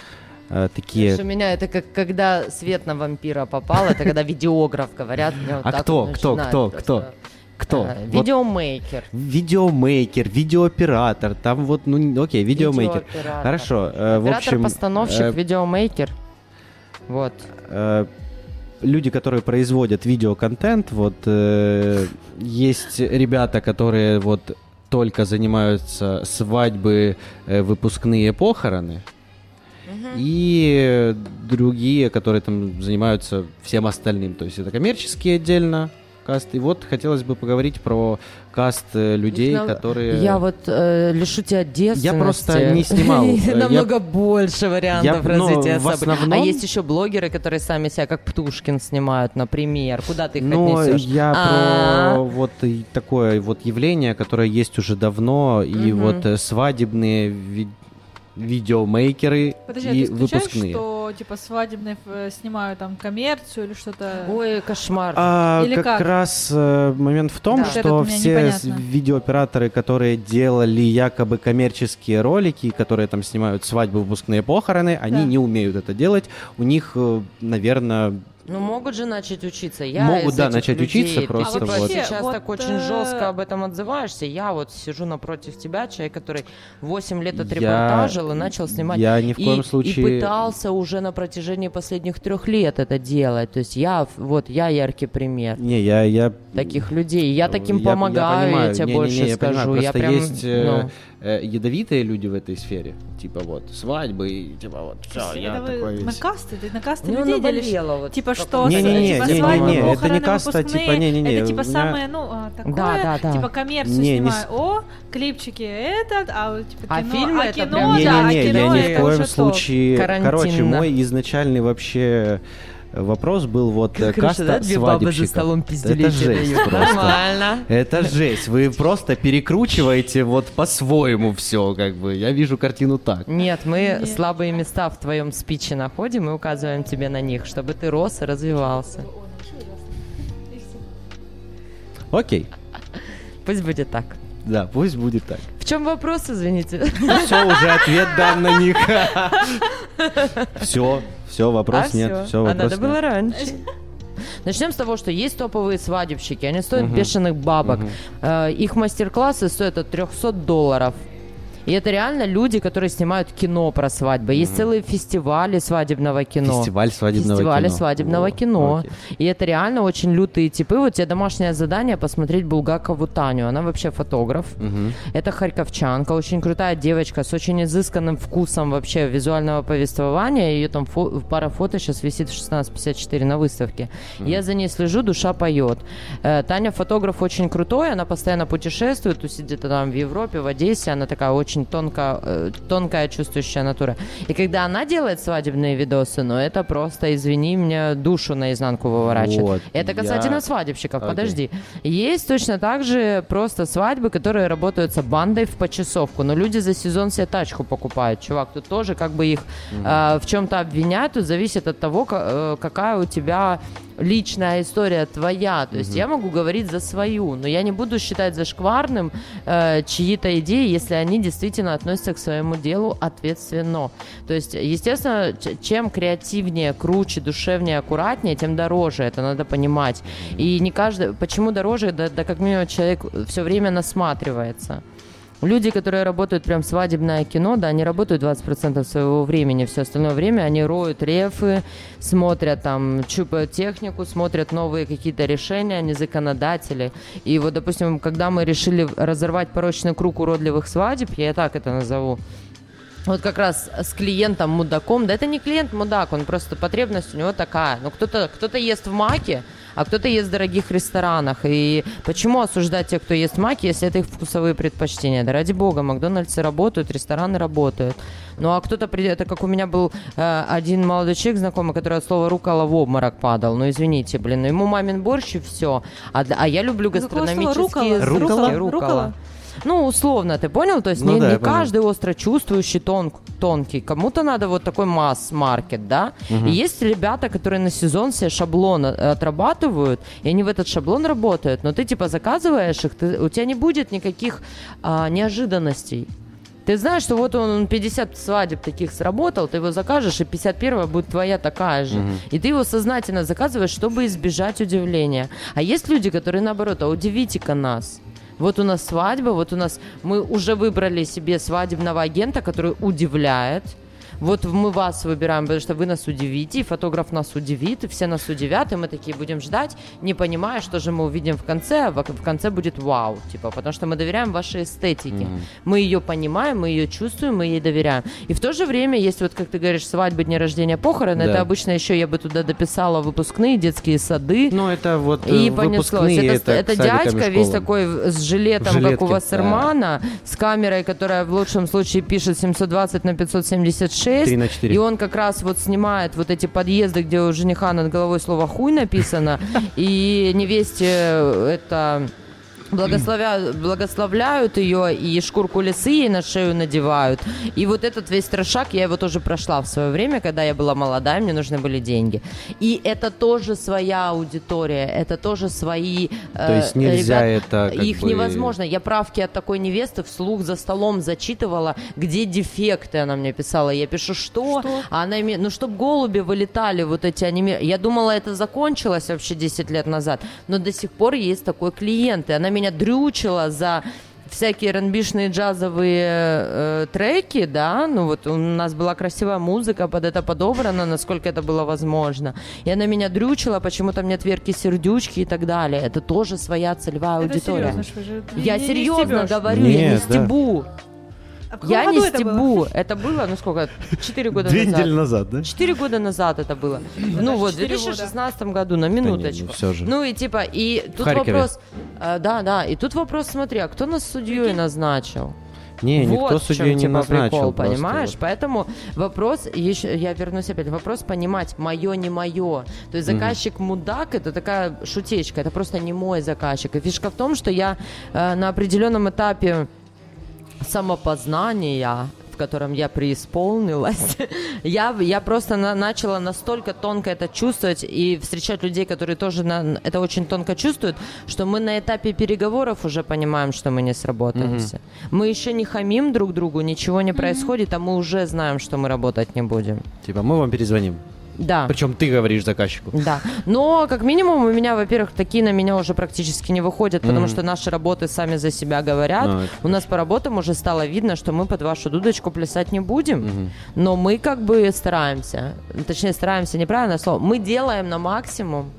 э, такие... Знаешь, у меня это как когда свет на вампира попал, это когда видеограф говорят. А кто, кто, кто, просто, кто? Кто? э, Вот Видеомейкер. видеомейкер, видеооператор, там вот, ну, окей, видеомейкер. Видеооператор. Хорошо, э, в общем... Оператор-постановщик, э, видеомейкер. Вот. э, люди, которые производят видеоконтент, вот э, есть ребята, которые вот только занимаются свадьбы, э, выпускные похороны, и другие, которые там занимаются всем остальным. То есть это коммерческие отдельно каст. И вот хотелось бы поговорить про каст э, людей, нам- которые... Я вот э, лишу тебя детственности. Я просто не снимал. Я- Намного больше вариантов Я, ну, развития в событий. А есть еще блогеры, которые сами себя как Птушкин снимают, например. Куда ты их Но отнесешь? я А, про вот такое вот явление, которое есть уже давно, и вот э, свадебные видеомейкеры Подожди, а и ты исключаешь, выпускные. что типа свадебные э, снимают там коммерцию или что-то? Ой, кошмар. А, Или как, как? раз э, момент в том, Да. Вот что меня все видеооператоры, которые делали якобы коммерческие ролики, которые там снимают свадьбы, выпускные похороны, они Да. не умеют это делать. У них, наверное, Ну, могут же начать учиться. Я Могут, да, начать людей. учиться просто типа, вот. сейчас Вот, так очень э, жестко об этом отзываешься. Я вот сижу напротив тебя, человек, который 8 лет Я- отрепортажил и начал снимать. я ни в и, коем и случае... пытался уже на протяжении последних трех лет это делать. То есть я, вот, я яркий пример Не, я, я таких людей. Я таким Я- я помогаю, я, понимаю. тебе Не-не-не, больше я скажу. понимаю. я прям, есть э, ну, э, ядовитые люди в этой сфере. Типа вот свадьбы и типа вот все, я такой на весь. касты, ты на касты ну, людей делишь? вот Типа в что? каком-то Не-не-не, типа не-не-не, свадьбы, это не каста, типа, не-не-не, Это типа самое, ну, а, такое, Да, да, да. типа коммерцию Не, не снимаю. О, клипчики этот, а вот, типа А кино, а это кино, прям- да, а Не-не-не, кино я ни в коем случае... Короче, мой изначальный вообще вопрос был вот э, Хорошо, каста да, две бабы за столом Это жесть дают. просто. Нормально. Это жесть. Вы просто перекручиваете вот по-своему все, как бы. Я вижу картину так. Нет, мы Нет. слабые места в твоем спиче находим и указываем тебе на них, чтобы ты рос и развивался. Окей. Пусть будет так. Да, пусть будет так. В чем вопрос, извините? Все, уже ответ дан на них. Все, все, вопрос а нет. всё. Все, а вопрос надо нет. было раньше. Начнем с того, что есть топовые свадебщики, они стоят бешеных бабок. Э, Их мастер-классы стоят от 300 долларов. И это реально люди, которые снимают кино про свадьбы. Есть целые фестивали свадебного кино. Фестиваль свадебного Фестиваля кино. свадебного О, кино. окей. И это реально очень лютые типы. Вот тебе домашнее задание посмотреть Булгакову Таню. Она вообще фотограф. Мгм. Это харьковчанка, очень крутая девочка с очень изысканным вкусом вообще визуального повествования. Ее там фо- пара фото сейчас висит в 1654 на выставке. Я за ней слежу, душа поет. Э, Таня фотограф очень крутой, она постоянно путешествует, где-то там в Европе, в Одессе. Она такая очень тонко, э, тонкая чувствующая натура. И когда она делает свадебные видосы, ну это просто, извини, мне душу наизнанку выворачивает. Вот, это касательно я- свадебщиков, Окей. подожди. Есть точно так же просто свадьбы, которые работают с бандой в почасовку. Но люди за сезон себе тачку покупают, чувак. Тут тоже как бы их э, в чем-то обвиняют. Тут зависит от того, ка- э, какая у тебя личная история твоя. То есть я могу говорить за свою, но я не буду считать зашкварным э, чьи-то идеи, если они действительно относятся к своему делу ответственно. То есть, естественно, чем креативнее, круче, душевнее, аккуратнее, тем дороже. Это надо понимать. И не каждый... Почему дороже? Да, да как минимум человек все время насматривается. Люди, которые работают прям свадебное кино, да, они работают 20% своего времени, все остальное время они роют рефы, смотрят там, чупают технику, смотрят новые какие-то решения, они законодатели. И вот, допустим, когда мы решили разорвать порочный круг уродливых свадеб, я так это назову, вот как раз с клиентом мудаком, да это не клиент мудак, он просто потребность у него такая. Ну кто-то кто ест в маке, а кто-то ест в дорогих ресторанах. И почему осуждать тех, кто ест в маке, если это их вкусовые предпочтения? Да ради бога, Макдональдсы работают, рестораны работают. Ну а кто-то придет, это как у меня был э, один молодой человек знакомый, который от слова рукола в обморок падал. Ну извините, блин, ну ему мамин борщ и все. А, а я люблю гастрономические Рукола? изыски. Рукола? Рукола. Ну, условно, ты понял? То есть Ну не, да, не понял. каждый остро чувствующий тон, тонкий. Кому-то надо вот такой масс-маркет, да? И есть ребята, которые на сезон себе шаблон э, отрабатывают, и они в этот шаблон работают. Но ты типа заказываешь их, ты- у тебя не будет никаких а, неожиданностей. Ты знаешь, что вот он 50 свадеб таких сработал, ты его закажешь, и 51 будет твоя такая же. И ты его сознательно заказываешь, чтобы избежать удивления. А есть люди, которые наоборот, а удивите-ка нас. Вот у нас свадьба, вот у нас мы уже выбрали себе свадебного агента, который удивляет. Вот мы вас выбираем, потому что вы нас удивите, и фотограф нас удивит, и все нас удивят, и мы такие будем ждать, не понимая, что же мы увидим в конце, а в конце будет вау, типа, потому что мы доверяем вашей эстетике. Мы ее понимаем, мы ее чувствуем, мы ей доверяем. И в то же время есть вот, как ты говоришь, свадьбы, дни рождения, похороны, Да. это обычно еще я бы туда дописала выпускные детские сады. Ну, это вот э, И понеслось. выпускные, Это, это и дядька весь такой с жилетом, В как у жилетке, Вассермана, с камерой, которая в лучшем случае пишет 720 на 576. 3 на 4. И он как раз вот снимает вот эти подъезды, где у жениха над головой слово «хуй» написано, и невесте это... Благословя... Благословляют ее и шкурку лисы ей на шею надевают. И вот этот весь трешак, я его тоже прошла в свое время, когда я была молодая, мне нужны были деньги. И это тоже своя аудитория, это тоже свои... э, То есть нельзя это как Их бы- невозможно. Я правки от такой невесты вслух за столом зачитывала, где дефекты она мне писала. Я пишу, что? Что? А она имеет... Ну, чтобы голуби вылетали, вот эти аниме... Я думала, это закончилось вообще 10 лет назад, но до сих пор есть такой клиент, и она меня дрючила за всякие ранбишные джазовые э, треки, да, ну вот у нас была красивая музыка под это подобрана, насколько это было возможно. И она меня дрючила, почему там нет Верки Сердючки и так далее. Это тоже своя целевая Это аудитория. серьезно, что же? Я Не- не серьезно стебёшь. говорю, я не Нет, да. Стебу. А Я не году это было? стебу. Это было, ну сколько, 4 года Две назад. недели назад, да? Четыре года назад это было. Ну вот, в четыре года. 2016 году, на Да не, минуточку. ну всё же. Ну и типа, и тут Харькове. вопрос... э, да, да, и тут вопрос, смотри, а кто нас судьей назначил? Не, никто вот в судью чем, не типа, назначил. прикол, просто понимаешь? вот. Поэтому вопрос, еще, я вернусь опять, вопрос понимать, мое, не мое. То есть заказчик мудак, это такая шутечка, это просто не мой заказчик. И фишка в том, что я э, на определенном этапе самопознания, в котором я преисполнилась, я, я просто на- начала настолько тонко это чувствовать и встречать людей, которые тоже на- это очень тонко чувствуют, что мы на этапе переговоров уже понимаем, что мы не сработаемся. Мы еще не хамим друг другу, ничего не происходит, а мы уже знаем, что мы работать не будем. Типа, мы вам перезвоним. Да. Причем ты говоришь заказчику. Да. Но, как минимум, у меня, во-первых, такие на меня уже практически не выходят, потому Мгм. что наши работы сами за себя говорят. Ну, это у нас по работам уже стало видно, что мы под вашу дудочку плясать не будем. Мгм. Но мы как бы стараемся. Точнее, стараемся, неправильное слово. Мы делаем на максимум.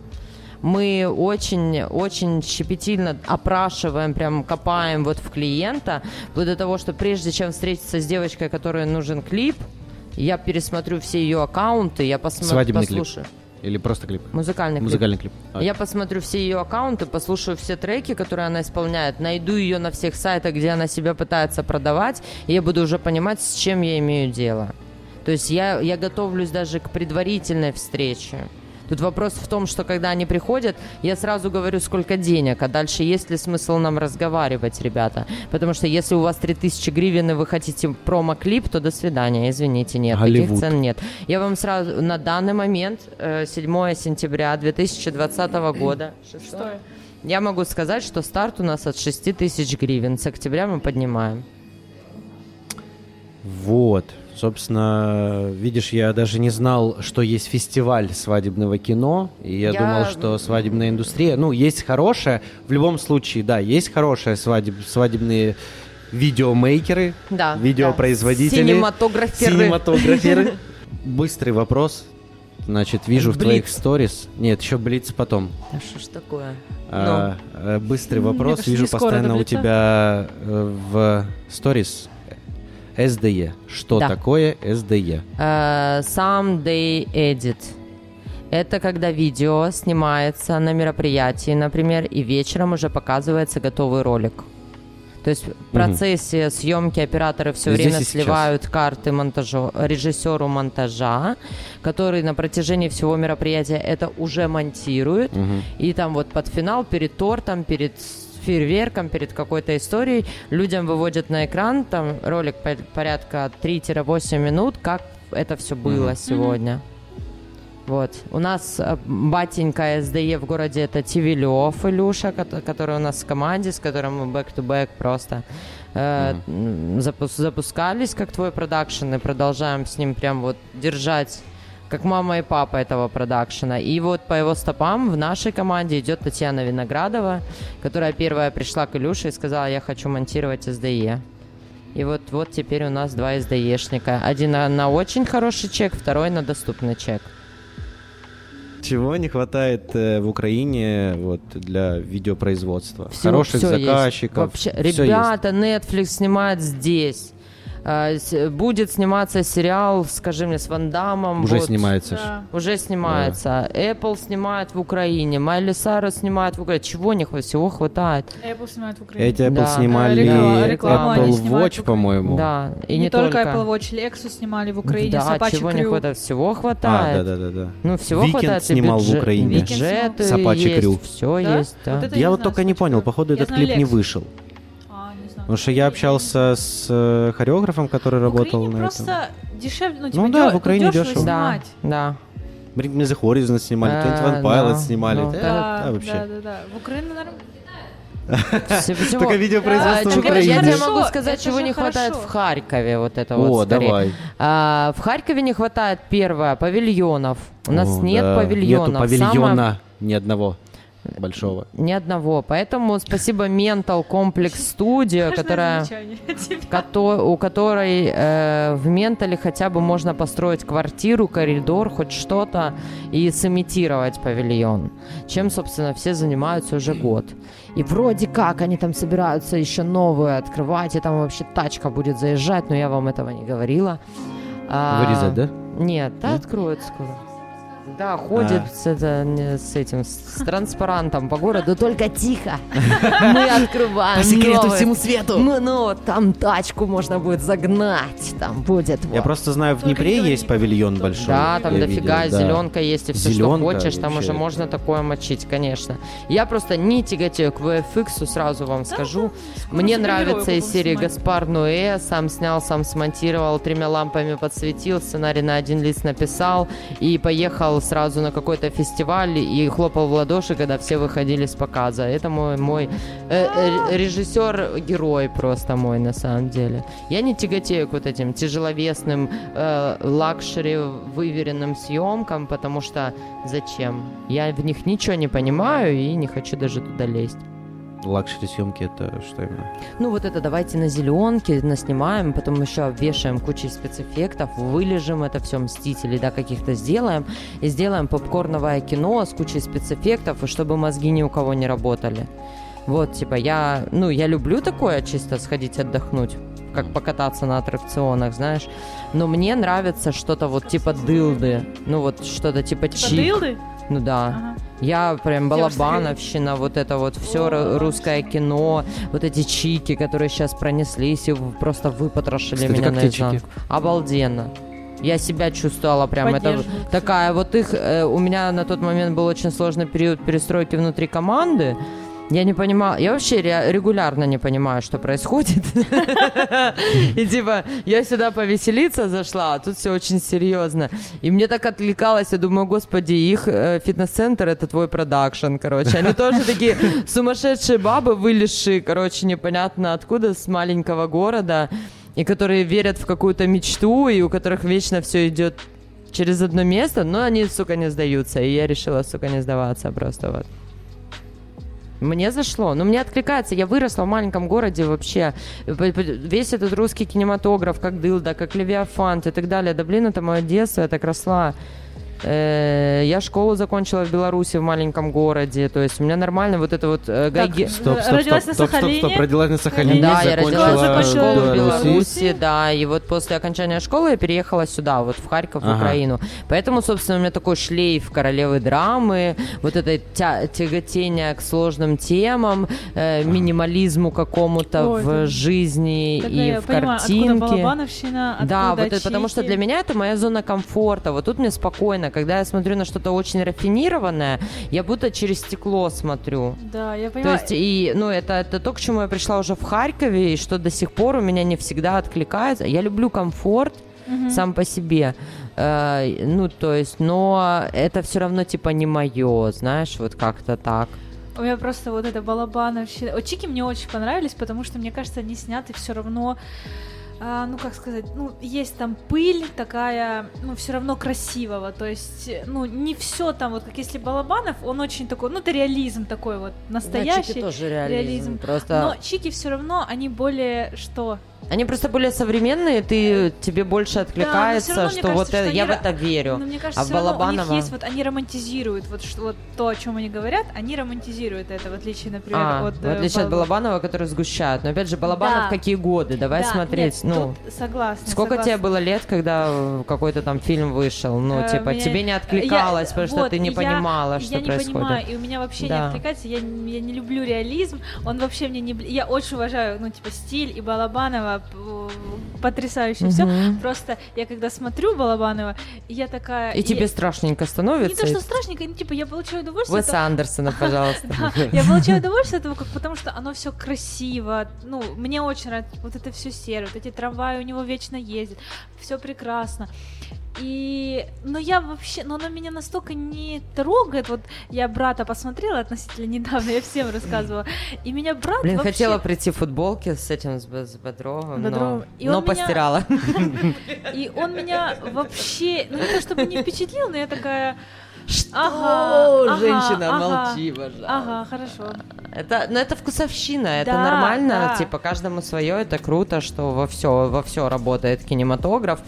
Мы очень, очень щепетильно опрашиваем, прям копаем вот в клиента, вплоть до того, что прежде чем встретиться с девочкой, которой нужен клип, я пересмотрю все ее аккаунты, я посмотрю, Свадебный клип. послушаю. Или просто клип? Музыкальный клип. Музыкальный клип. А, Я посмотрю все ее аккаунты, послушаю все треки, которые она исполняет, найду ее на всех сайтах, где она себя пытается продавать, и я буду уже понимать, с чем я имею дело. То есть я, я готовлюсь даже к предварительной встрече. Тут вопрос в том, что когда они приходят, я сразу говорю, сколько денег, а дальше есть ли смысл нам разговаривать, ребята. Потому что если у вас 3000 гривен и вы хотите промо-клип, то до свидания, извините, нет, Голливуд. таких цен нет. Я вам сразу, на данный момент, э, 7 сентября 2020 года, Что? я могу сказать, что старт у нас от 6 тысяч гривен. С октября мы поднимаем. Вот. Собственно, видишь, я даже не знал, что есть фестиваль свадебного кино. И я, Я- думал, что свадебная индустрия... Ну, есть хорошая. В любом случае, да, есть хорошие свадеб, свадебные видеомейкеры, Да. видеопроизводители, да. Синематограферы. синематограферы. Быстрый вопрос. Значит, вижу в Блиц. твоих сторис... Нет, еще блиц потом. Да что ж такое? А, э, быстрый вопрос. Вижу постоянно у тебя э, в сторис SDE. Что Да. такое SDE? Э, Someday Edit. Это когда видео снимается на мероприятии, например, и вечером уже показывается готовый ролик. То есть в процессе съемки операторы все Здесь время и сейчас. сливают карты монтажу, режиссеру монтажа, который на протяжении всего мероприятия это уже монтирует. Мгм. И там вот под финал, перед тортом, перед фейерверком, перед какой-то историей, людям выводят на экран, там ролик по- порядка 3-8 минут, как это все было Мгм. сегодня. Вот. У нас э, батенька СДЕ в городе это Тивилев Илюша, кото- который у нас в команде, с которым мы back-to-back просто э, запус- запускались, как твой продакшн, и продолжаем с ним прям вот держать как мама и папа этого продакшена. И вот по его стопам в нашей команде идет Татьяна Виноградова, которая первая пришла к Илюше и сказала, я хочу монтировать SDE. И вот, вот теперь у нас два SDE-шника. Один на, на очень хороший чек, второй на доступный чек. Чего не хватает э, в Украине вот, для видеопроизводства? Всё- Хороших есть. заказчиков. Вообще, всё есть. ребята, Netflix снимает здесь. А, Будет сниматься сериал, скажи мне, с Ван Дамом. Уже вот. снимается. Да. Уже снимается. Apple снимает в Украине, Майли Сайрус снимает в Украине. Чего не хватает? Всего хватает. Apple снимает в Украине. Эти Apple Да. снимали рекламу Apple в Watch, по-моему. Да, и не, не, только Apple Watch, Lexus снимали в Украине, Да, собачий чего не крю. хватает? Всего А, хватает. да, да, да, да. Ну, всего Weekend хватает. снимал в бюджет- Украине. Бюджеты Собачий есть, крю. Все Да? есть, да. Вот Я не вот знаю, только не понял, походу этот клип не вышел. А. Потому что я общался с э, хореографом, который В работал Украине на просто этом. дешевле, ну, типа, Ну да, дё- в Украине дешево дешево. Да, снимать. да. Bring Me The Horizon снимали, 21 да, Pilots снимали. ну, Да, Да, да, вообще. да, да, да. В Украине, Только видеопроизводство Да, в это Я тебе Украине. могу сказать, чего не хватает в Харькове. Вот это О, вот скорее. давай. А, в Харькове не хватает первое павильонов. У нас О, нет да. павильонов. Нету павильона ни одного большого. Ни одного. Поэтому спасибо Mental Complex Studio, которая, кото- у которой э, в Ментале хотя бы можно построить квартиру, коридор, хоть что-то и сымитировать павильон. Чем, собственно, все занимаются уже год. И вроде как они там собираются еще новую открывать, и там вообще тачка будет заезжать, но я вам этого не говорила. А, Вырезать, да? Нет, да Нет? откроют скоро. Да, ходит А. с, это, с этим, с транспарантом по городу, только тихо. Мы открываем новость. свету. Ну, ну, там тачку можно будет загнать, там будет. Я просто знаю, в Только Днепре есть павильон большой. Да, там дофига, видел, да. зеленка есть и все, что хочешь, там уже можно такое мочить, конечно. Я просто не тяготею к VFX, сразу вам скажу. Мне нравится из серии Гаспар Ноэ, сам снял, сам смонтировал, тремя лампами подсветил, сценарий на один лист написал и поехал сразу на какой-то фестиваль и хлопал в ладоши, когда все выходили с показа. Это мой, мой э, э, режиссер-герой просто мой на самом деле. Я не тяготею к вот этим тяжеловесным э, лакшери выверенным съемкам, потому что зачем? Я в них ничего не понимаю и не хочу даже туда лезть. Лакшери съемки это что именно? Ну вот это давайте на зеленке наснимаем, потом еще обвешаем кучей спецэффектов, вылижем это все Мстители, да, каких-то сделаем, и сделаем попкорновое кино с кучей спецэффектов, и чтобы мозги ни у кого не работали. Вот, типа, я, ну, я люблю такое, чисто сходить отдохнуть, как покататься на аттракционах, знаешь. Но мне нравится что-то вот типа дылды, ну вот что-то типа Типа чик. дылды? Ну да. Ага. Я прям балабановщина, вот это вот все О, русское кино, вот эти чики, которые сейчас пронеслись и просто выпотрошили Кстати, меня наизнанку. Обалденно. Я себя чувствовала прям, это такая вот их, э, у меня на тот момент был очень сложный период перестройки внутри команды, я не понимала, я вообще ре- регулярно не понимаю, что происходит. И типа, я сюда повеселиться зашла, а тут все очень серьезно. И мне так отвлекалось, я думаю, господи, их э, фитнес-центр это твой продакшн, короче. Они тоже такие сумасшедшие бабы, вылезшие, короче, непонятно откуда, с маленького города, и которые верят в какую-то мечту, и у которых вечно все идет через одно место, но они, сука, не сдаются. И я решила, сука, не сдаваться просто вот. Мне зашло. Ну, мне откликается. Я выросла в маленьком городе вообще. Весь этот русский кинематограф, как Дылда, как Левиафант и так далее. Да блин, это мое детство, я так росла. Э, Я школу закончила в Беларуси, в маленьком городе. То есть у меня нормально вот это вот э, Так, гайге- Стоп, стоп, Родилась стоп, на стоп, стоп, стоп, Сахалине? родилась на Сахалине, Да, я родилась, школу в Беларуси. Да, и вот после окончания школы я переехала сюда, вот в Харьков, в Ага. Украину. Поэтому, собственно, у меня такой шлейф королевы драмы, вот это тя- тяготение к сложным темам, э, минимализму какому-то Ой, в да. жизни Так, и я в понимаю, картинке. откуда Балабановщина, Да, откуда вот это, потому что для меня это моя зона комфорта. Вот тут мне спокойно. Когда я смотрю на что-то очень рафинированное, я будто через стекло смотрю. Да, я То понимаю. есть, и, ну, это, это то, к чему я пришла уже в Харькове, и что до сих пор у меня не всегда откликается. Я люблю комфорт Мгм. сам по себе. Э, ну, то есть, но это все равно, типа, не мое, знаешь, вот как-то так. У меня просто вот это Балабановщина. Чики мне очень понравились, потому что, мне кажется, они сняты все равно а, ну как сказать, ну есть там пыль такая, ну все равно красивого, то есть, э, ну не все там вот как если Балабанов, он очень такой, ну это реализм такой вот настоящий, тоже реализм. Просто... но Чики все равно они более что? Они просто более современные, ты, тебе больше откликается, равно мне что кажется, вот что я они в это верю. Ну, мне кажется, А всё равно у Балабанова- них есть вот они романтизируют вот, что, вот то, о чем они говорят, они романтизируют это в отличие, например, А, от в э, отличие от Бал- Балабанова, который сгущает. Но опять же, Балабанов Да. какие годы? Давай Да, смотреть. нет, ну, тут согласна. сколько согласна. тебе было лет, когда э, какой-то там фильм вышел? Ну, Э, типа, мне- тебе не откликалось, Я- потому что вот, ты не я- понимала, что я не происходит. понимаю, и у меня вообще Да. не откликается, я, не- я не люблю реализм, он вообще мне не... Я очень уважаю, ну, типа, стиль и Балабанова, потрясающе все. Мгм. Просто я когда смотрю Балабанова, я такая... И я- тебе страшненько Не становится? то, что страшненько, ну, типа, я получаю удовольствие. от Уэса Андерсона, пожалуйста. Я получаю удовольствие от этого, потому что оно все красиво. Ну, мне очень нравится вот это все серое, вот эти трамваи у него вечно ездят, все прекрасно. И, но я вообще, но оно меня настолько не трогает. Вот я брата посмотрела относительно недавно, я всем рассказывала. И меня брат Блин, вообще... хотела прийти в футболке с этим, с, с Бодровым, Бодровым. но, И но меня- постирала. И он меня вообще, ну не то чтобы не впечатлил, но я такая... Что? Ага, ага, Женщина, ага. молчи, пожалуйста. Ага, хорошо. Это, ну, это вкусовщина, это Да, нормально, да. типа каждому свое, это круто, что во все, во все работает кинематограф.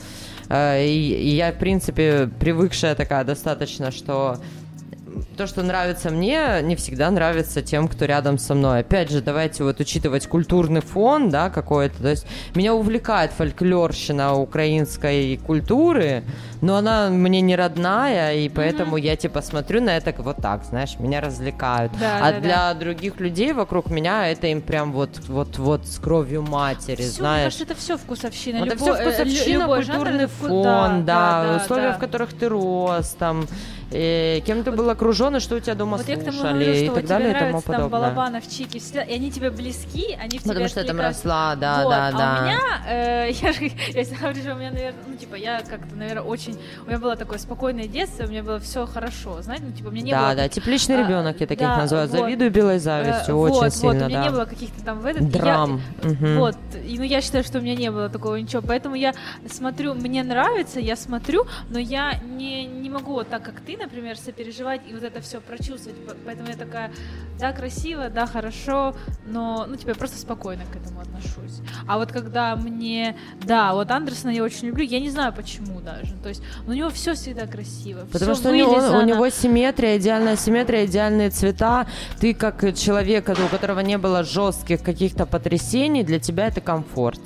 Э, И, и я, в принципе, привыкшая такая достаточно, что то, что нравится мне, не всегда нравится тем, кто рядом со мной. Опять же, давайте вот учитывать культурный фон, да, какой-то. То есть меня увлекает фольклорщина украинской культуры, но она мне не родная, и поэтому mm-hmm. я типа смотрю на это вот так, знаешь, меня развлекают. Да, а да, для да. других людей вокруг меня это им прям вот вот вот с кровью матери, все, знаешь. это все вкусовщина. Это все вкусовщина, культурный фон, да, да, да условия, да. в которых ты рос, там и кем ты был окружен, и что у тебя дома вот слушали, я говорю, и так далее, и тому подобное. Там Балабанов, Чики, и они тебе близки, они в Потому что я там росла, да, вот. да, а да. у меня, э, я же, я говорю, что у меня, наверное, ну, типа, я как-то, наверное, очень, у меня было такое спокойное детство, у меня было все хорошо, знаете, ну, типа, у меня не да, было... Да, да, тепличный а, ребенок, я таких да, называю, вот. завидую белой завистью, э, очень вот, сильно, вот, у меня не было каких-то там в этот... Драм. Я, угу. Вот, и, ну, я считаю, что у меня не было такого ничего, поэтому я смотрю, мне нравится, я смотрю, но я не, не могу вот так, как ты, например, сопереживать переживать и вот это все прочувствовать. Поэтому я такая, да, красиво, да, хорошо, но, ну, типа, я просто спокойно к этому отношусь. А вот когда мне, да, вот Андерсона я очень люблю, я не знаю почему даже. То есть у него все всегда красиво. Потому что у него, у него симметрия, идеальная симметрия, идеальные цвета. Ты как человек, у которого не было жестких каких-то потрясений, для тебя это комфорт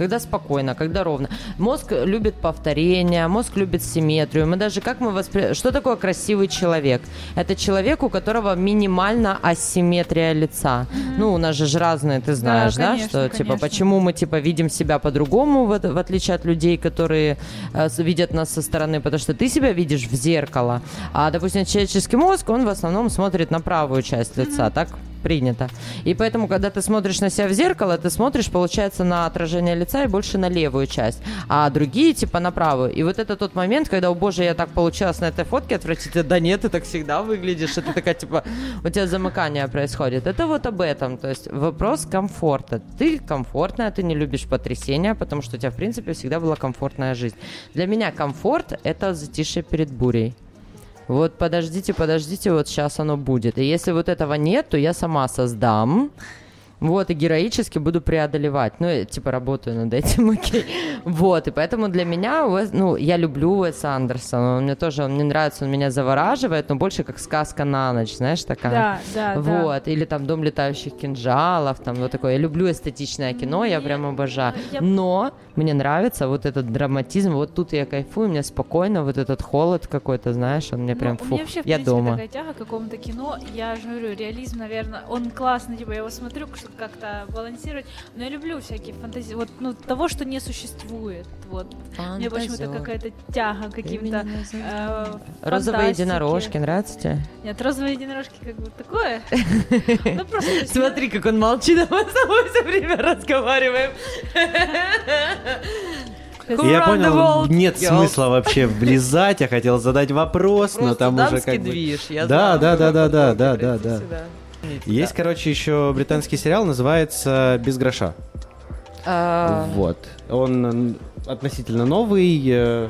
когда спокойно, когда ровно. Мозг любит повторение, мозг любит симметрию. Мы даже как мы воспри... Что такое красивый человек? Это человек, у которого минимально асимметрия лица. Mm-hmm. Ну, у нас же разные, ты знаешь, да, конечно, да что типа почему мы типа видим себя по-другому, в, в отличие от людей, которые э, видят нас со стороны, потому что ты себя видишь в зеркало, а, допустим, человеческий мозг, он в основном смотрит на правую часть лица, mm-hmm. так принято. И поэтому, когда ты смотришь на себя в зеркало, ты смотришь, получается, на отражение лица и больше на левую часть, а другие типа на правую. И вот это тот момент, когда, о боже, я так получилась на этой фотке отвратительно, да нет, ты так всегда выглядишь, это такая типа, у тебя замыкание происходит. Это вот об этом, то есть вопрос комфорта. Ты комфортная, ты не любишь потрясения, потому что у тебя, в принципе, всегда была комфортная жизнь. Для меня комфорт — это затишье перед бурей вот подождите, подождите, вот сейчас оно будет. И если вот этого нет, то я сама создам вот, и героически буду преодолевать. Ну, я, типа, работаю над этим, окей. Вот, и поэтому для меня, ну, я люблю Уэса Андерсона, он мне тоже, он мне нравится, он меня завораживает, но больше как сказка на ночь, знаешь, такая. Да, да, Вот, да. или там «Дом летающих кинжалов», там вот такое. Я люблю эстетичное кино, я прям обожаю. Но мне нравится вот этот драматизм, вот тут я кайфую, мне спокойно, вот этот холод какой-то, знаешь, он мне ну, прям, фу, вообще, я принципе, дома. такая тяга к какому-то кино, я же говорю, реализм, наверное, он классный, типа, я его смотрю, что как-то балансировать. Но я люблю всякие фантазии, вот ну, того, что не существует. Вот. Мне почему-то какая-то тяга каким-то э, Розовые единорожки, нравятся тебе? Нет, розовые единорожки как бы такое. Ну, просто... Смотри, как он молчит, а мы с тобой все время разговариваем. Я понял, нет смысла вообще влезать. Я хотел задать вопрос, но там уже как бы... Да, да, да, да, да, да, да, да. Есть, короче, еще британский сериал, называется «Без гроша». А. Вот. Он относительно новый. Э,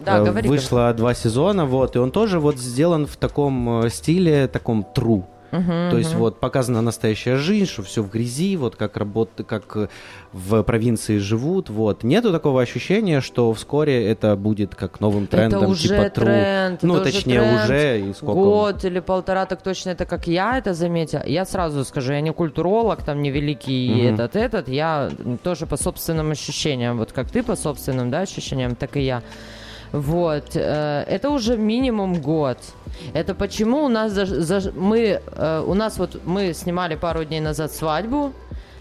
да, э, говори. Вышло два сезона, вот, и он тоже вот сделан в таком э, стиле, таком true. Угу, То есть вот показана настоящая жизнь, что все в грязи, вот как работа, как в провинции живут, вот. Нету такого ощущения, что вскоре это будет как новым трендом, это уже типа тренд, Ну, это точнее, уже, уже и сколько Год или полтора, так точно это как я это заметила. Я сразу скажу, я не культуролог, там не великий угу. этот, этот, я тоже по собственным ощущениям, вот как ты по собственным, да, ощущениям, так и я. Вот, э, это уже минимум год. Это почему у нас за, за, мы э, у нас вот мы снимали пару дней назад свадьбу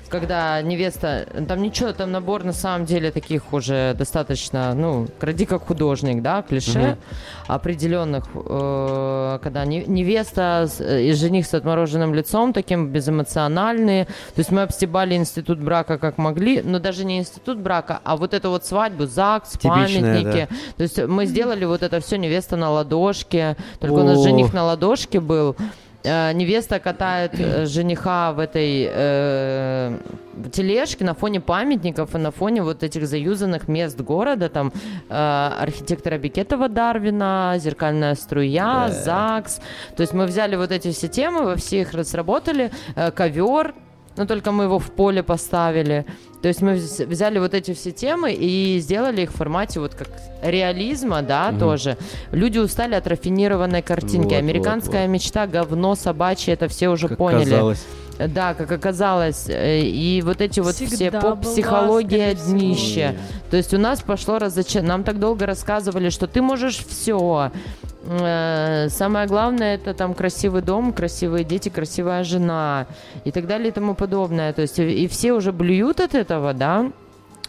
когда невеста, там ничего, там набор на самом деле таких уже достаточно, ну, кради как художник, да, клише угу. определенных, э, когда невеста и жених с отмороженным лицом, таким безэмоциональные, то есть мы обстебали институт брака как могли, но даже не институт брака, а вот эту вот свадьбу, ЗАГС, Типичная, памятники, да. то есть мы сделали вот это все невеста на ладошке, только О. у нас жених на ладошке был, невеста катает э, жениха в этой э, тележке на фоне памятников и на фоне вот этих заюзанных мест города, там э, архитектора Бекетова Дарвина, зеркальная струя, да. ЗАГС. То есть мы взяли вот эти все темы, во все их разработали, э, ковер, но только мы его в поле поставили. То есть мы вз- взяли вот эти все темы и сделали их в формате вот как реализма, да, Мгм. тоже. Люди устали от рафинированной картинки. Вот, Американская вот, мечта, говно собачье, это все уже Как поняли. казалось. Да, как оказалось. Э, И вот эти вот все Всегда была, поп-психология днище. То есть у нас пошло разочарование. Нам так долго рассказывали, что ты можешь все. Самое главное это там красивый дом, красивые дети, красивая жена и так далее и тому подобное. То есть и и все уже блюют от этого, да,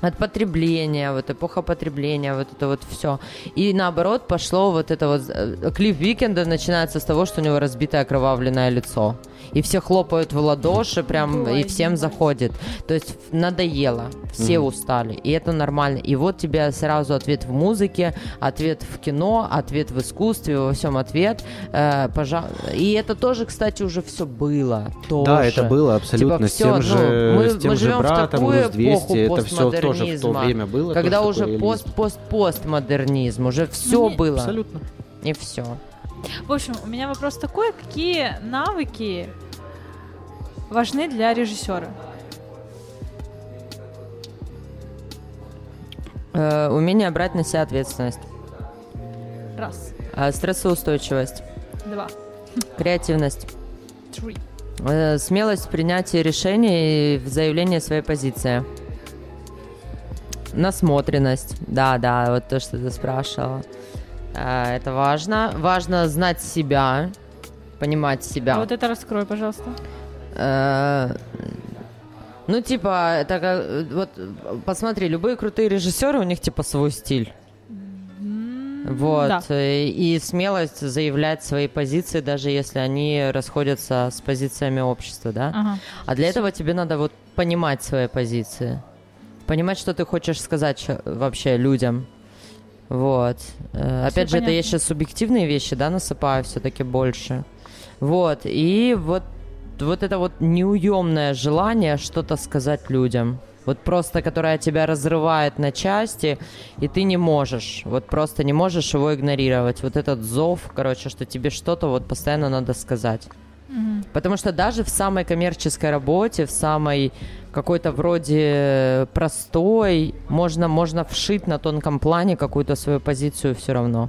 от потребления, вот эпоха потребления, вот это вот все. И наоборот пошло вот это вот, э, клип Викенда начинается с того, что у него разбитое окровавленное лицо. И все хлопают в ладоши, прям, Ой, и всем заходит. То есть надоело, все Мгм. устали, и это нормально. И вот тебе сразу ответ в музыке, ответ в кино, ответ в искусстве, во всем ответ. Э, пожа- И это тоже, кстати, уже все было. Да, это тоже. было абсолютно Типа с тем всё, же, ну, мы- с тем мы же живем в братом, такую Груз 200, эпоху это все тоже в то постмодернизма, время было. Когда тоже уже такой пост, реализм. пост, постмодернизм, уже все Мне- было. Абсолютно. И все. В общем, у меня вопрос такой, какие навыки важны для режиссера? Э, умение брать на себя ответственность. Раз, Э, стрессоустойчивость. два, Креативность. три. Э, смелость в принятии решений и в заявлении своей позиции. Насмотренность. Да, да, вот то, что ты спрашивала. Э, это важно. Важно знать себя, понимать себя. А вот это раскрой, пожалуйста. Э, Ну, типа, это как, вот, посмотри, любые крутые режиссеры, у них, типа, свой стиль. Вот. Да. э, И смелость заявлять свои позиции, даже если они расходятся с позициями общества, да? Ага. А для этого тебе надо вот понимать свои позиции. Понимать, что ты хочешь сказать вообще людям. Вот. Э, Опять же, это понятно. я сейчас субъективные вещи, да, насыпаю все-таки больше. Вот. И вот, вот это вот неуемное желание что-то сказать людям. Вот просто, которое тебя разрывает на части, и ты не можешь, вот просто не можешь его игнорировать. Вот этот зов, короче, что тебе что-то вот постоянно надо сказать. Потому что даже в самой коммерческой работе, в самой какой-то вроде простой, можно, можно вшить на тонком плане какую-то свою позицию все равно.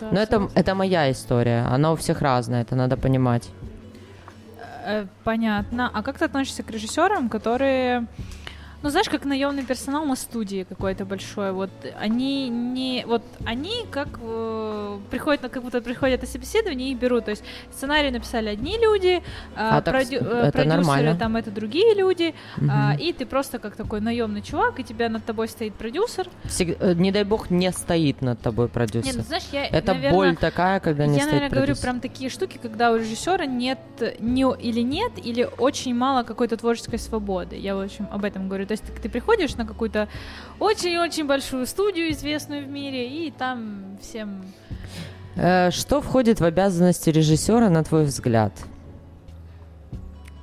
Да, Но это, это моя история, она у всех разная, это надо понимать. Э, Понятно. А как ты относишься к режиссерам, которые, ну знаешь, как наемный персонал на студии какой-то большой, вот они не, вот они как э, приходят, на как будто приходят на собеседование и берут, то есть сценарий написали одни люди, а, А так продю- с- э, это продюсеры нормально. там это другие люди, а, Мгм. и ты просто как такой наемный чувак, и тебя над тобой стоит продюсер. Всег- э, не дай бог, не стоит над тобой продюсер. Нет, ну, знаешь, я, это наверно, боль такая, когда не Я, стоит наверное, говорю прям такие штуки, когда у режиссера нет не, или нет, или очень мало какой-то творческой свободы. Я, в общем, об этом говорю. То есть ты, приходишь на какую-то очень-очень большую студию, известную в мире, и там всем... Э, Что входит в обязанности режиссера, на твой взгляд?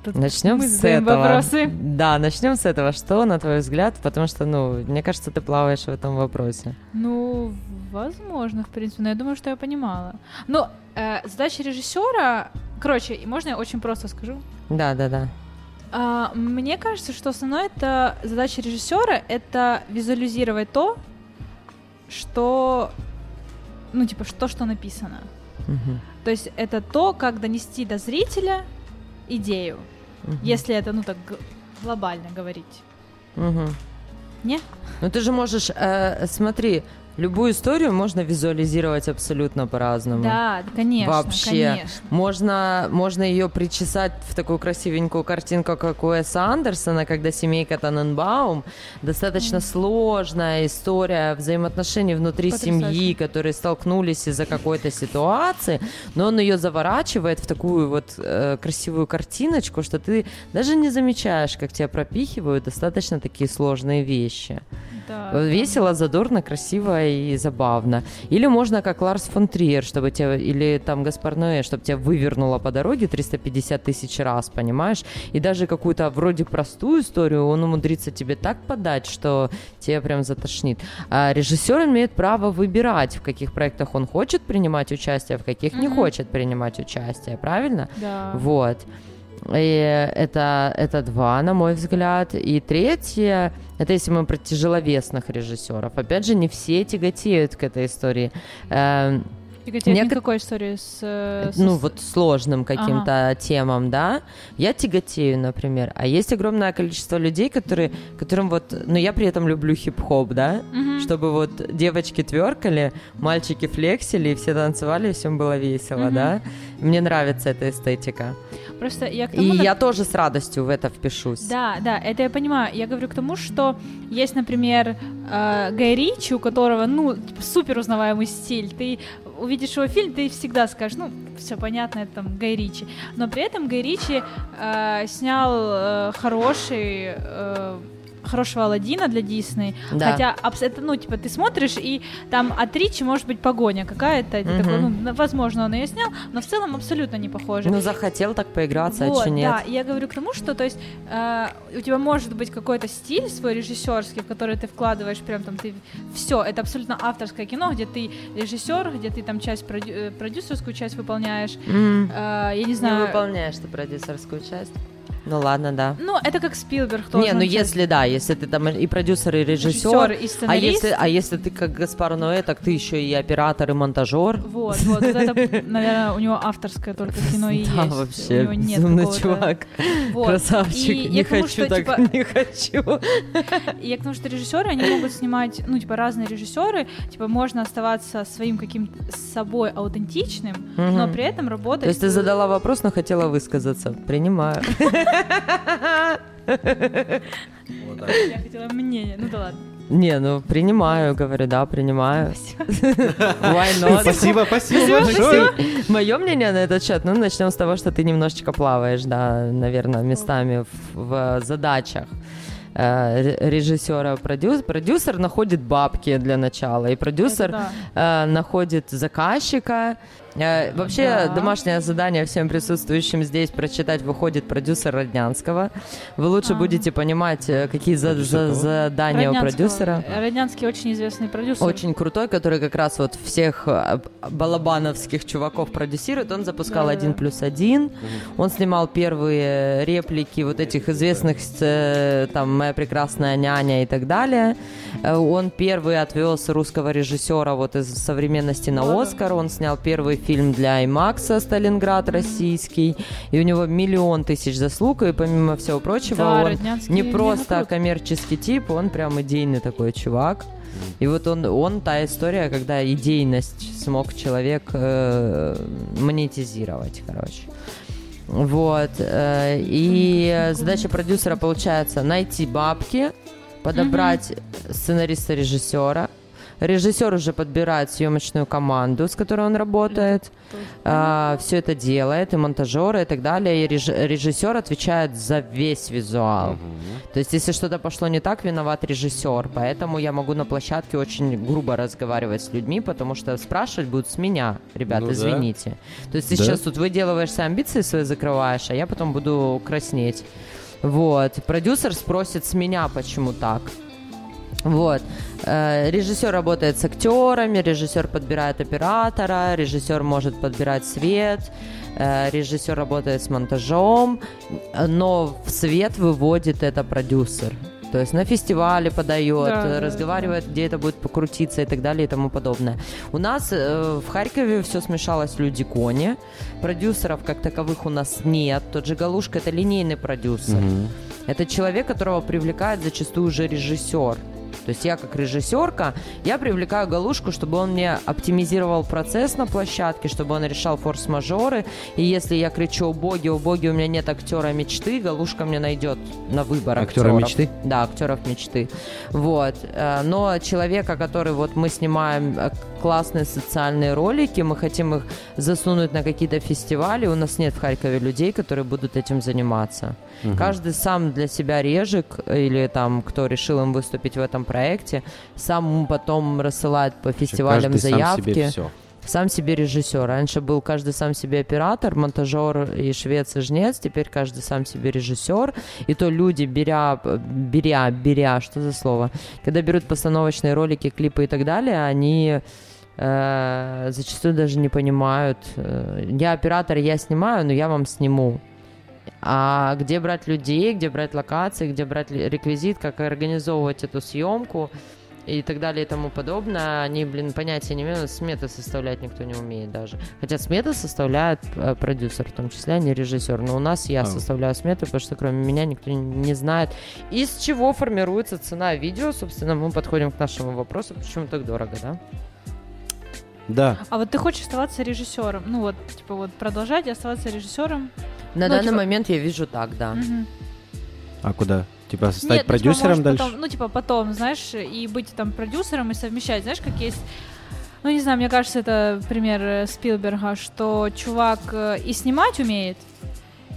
Тут Начнем мы с этого. вопросы. Да, начнем с этого. Что, на твой взгляд? Потому что, ну, мне кажется, ты плаваешь в этом вопросе. Ну, возможно, в принципе, но я думаю, что я понимала. Но э, задача режиссера... Короче, можно я очень просто скажу? Да, да, да. А, мне кажется, что основное это задача режиссера это визуализировать то, что, ну типа, что, что написано. Мгм. То есть это то, как донести до зрителя идею, Мгм. если это, ну так глобально говорить. Мгм. Не? Ну ты же можешь, э, смотри, любую историю можно визуализировать абсолютно по-разному. Да, конечно, Вообще. конечно. Можно, можно ее причесать в такую красивенькую картинку, как у Эса Андерсона, когда семейка Таненбаум. Достаточно сложная история взаимоотношений внутри Потрясающе. семьи, которые столкнулись из-за какой-то ситуации, но он ее заворачивает в такую вот э, красивую картиночку, что ты даже не замечаешь, как тебя пропихивают достаточно такие сложные вещи. Да, Э, Весело, задорно, красиво и забавно. Или можно как Ларс фон Триер, чтобы тебя, или там Гаспар Ноэ, чтобы тебя вывернуло по дороге 350 тысяч раз, понимаешь? И даже какую-то вроде простую историю он умудрится тебе так подать, что тебе прям затошнит. А режиссер имеет право выбирать, в каких проектах он хочет принимать участие, в каких не Мгм. хочет принимать участие, правильно? Да. Вот. И это, это два, на мой взгляд. И третье, это если мы про тяжеловесных режиссеров. Опять же, не все тяготеют к этой истории. Эм, Тяготеет Нек... никакой истории с, с... Ну, вот сложным каким-то ага. темам, да. Я тяготею, например. А есть огромное количество людей, которые, которым вот... Ну, я при этом люблю хип-хоп, да? Угу. Чтобы вот девочки тверкали, мальчики флексили, и все танцевали, и всем было весело, угу. да? Мне нравится эта эстетика. Просто я к тому, И я тоже с радостью в это впишусь. Да, да, это я понимаю. Я говорю к тому, что есть, например, э, Гай Ричи, у которого, ну, супер узнаваемый стиль. Ты увидишь его фильм, ты всегда скажешь, ну, все понятно, это там Гай Ричи. Но при этом Гай Ричи э, снял э, хороший... Э, хорошего Алладина для Дисней. Да. Хотя, это, ну, типа, ты смотришь, и там от Ричи может быть погоня какая-то. Угу. Такой, ну, возможно, он ее снял, но в целом абсолютно не похоже. Ну, захотел так поиграться, вот, а что нет? Да, я говорю к тому, что, то есть, э, у тебя может быть какой-то стиль свой режиссерский, в который ты вкладываешь прям там, ты все, это абсолютно авторское кино, где ты режиссер, где ты там часть продю- э, продюсерскую часть выполняешь. Mm. Э, я не знаю. Не выполняешь ты продюсерскую часть. Ну ладно, да. Ну, это как Спилберг тоже. Не, ну если да, если ты там и продюсер, и режиссер, и а если, а если ты как Гаспар Ноэ, так ты еще и оператор, и монтажер. Вот, вот, это, наверное, у него авторское только кино и есть. Да, вообще, у него нет безумный чувак, вот. красавчик, и не хочу что, так, типа, не хочу. И я к тому, что режиссеры, они могут снимать, ну, типа, разные режиссеры, типа, можно оставаться своим каким-то собой аутентичным, угу. но при этом работать... То есть ты задала вопрос, но хотела высказаться. Принимаю. Я хотела мнение, ну да ладно. Не, ну принимаю, говорю, да, принимаю. Not? Спасибо, спасибо большое. Мое мнение на этот счет, ну начнем с того, что ты немножечко плаваешь, да, наверное, местами в, в задачах э, режиссера продюсер. Продюсер находит бабки для начала, и продюсер да. э, находит заказчика, вообще, да. домашнее задание всем присутствующим здесь прочитать выходит продюсер Роднянского. Вы лучше а. будете понимать, э, какие за, за, задания у продюсера. Роднянский очень известный продюсер. Очень крутой, который как раз вот всех э, балабановских чуваков продюсирует. Он запускал да, «Один плюс один». Он снимал первые реплики вот этих известных, там, «Моя прекрасная няня» и так далее. Он первый отвез русского режиссера вот из современности на Оскар. Он снял первый фильм для IMAX «Сталинград» российский, и у него миллион тысяч заслуг, и помимо всего прочего, да, он не просто коммерческий тип, он прям идейный такой чувак. И вот он, он та история, когда идейность смог человек э, монетизировать, короче. Вот. Э, и задача продюсера получается найти бабки, подобрать mm-hmm. сценариста-режиссера, Режиссер уже подбирает съемочную команду, с которой он работает, а, все это делает, и монтажеры и так далее. И режиссер отвечает за весь визуал. Угу. То есть, если что-то пошло не так, виноват режиссер. Поэтому я могу на площадке очень грубо разговаривать с людьми, потому что спрашивать будут с меня, ребята, ну, извините. Да. То есть, ты да. сейчас тут выделываешься амбиции свои закрываешь, а я потом буду краснеть. Вот. Продюсер спросит с меня, почему так. Вот. Э, режиссер работает с актерами, режиссер подбирает оператора, режиссер может подбирать свет, э, режиссер работает с монтажом, но в свет выводит это продюсер. То есть на фестивале подает, да, разговаривает, да. где это будет покрутиться и так далее и тому подобное. У нас э, в Харькове все смешалось люди кони. Продюсеров как таковых у нас нет. Тот же Галушка это линейный продюсер. Угу. Это человек, которого привлекает зачастую уже режиссер. То есть я как режиссерка, я привлекаю Галушку, чтобы он мне оптимизировал процесс на площадке, чтобы он решал форс-мажоры. И если я кричу «О боги, о боги, у меня нет актера мечты», Галушка мне найдет на выбор актера актеров. мечты? Да, актеров мечты. Вот. Э, но человека, который вот мы снимаем э, классные социальные ролики, мы хотим их засунуть на какие-то фестивали, у нас нет в Харькове людей, которые будут этим заниматься. Угу. Каждый сам для себя режик или там кто решил им выступить в этом проекте, сам потом рассылает по фестивалям каждый заявки. Сам себе все сам себе режиссер. Раньше был каждый сам себе оператор, монтажер и швец и жнец, теперь каждый сам себе режиссер. И то люди, беря, беря, беря, что за слово, когда берут постановочные ролики, клипы и так далее, они э, зачастую даже не понимают. Э, я оператор, я снимаю, но я вам сниму. А где брать людей, где брать локации, где брать реквизит, как организовывать эту съемку и так далее и тому подобное, они, блин, понятия не имеют, сметы составлять никто не умеет даже. Хотя сметы составляет э, продюсер, в том числе, а не режиссер. Но у нас я А. составляю смету, потому что кроме меня никто не знает, из чего формируется цена видео. Собственно, мы подходим к нашему вопросу, почему так дорого, да? Да. А вот ты хочешь оставаться режиссером? Ну вот, типа вот продолжать и оставаться режиссером? На Ну, данный типа- момент я вижу так, да. Мгм. А куда? Типа стать Нет, ну, типа, продюсером может, дальше? потом- ну, типа, потом, знаешь, и быть там продюсером и совмещать. Знаешь, как есть... Ну, не знаю, мне кажется, это пример э, Спилберга, что чувак э, и снимать умеет,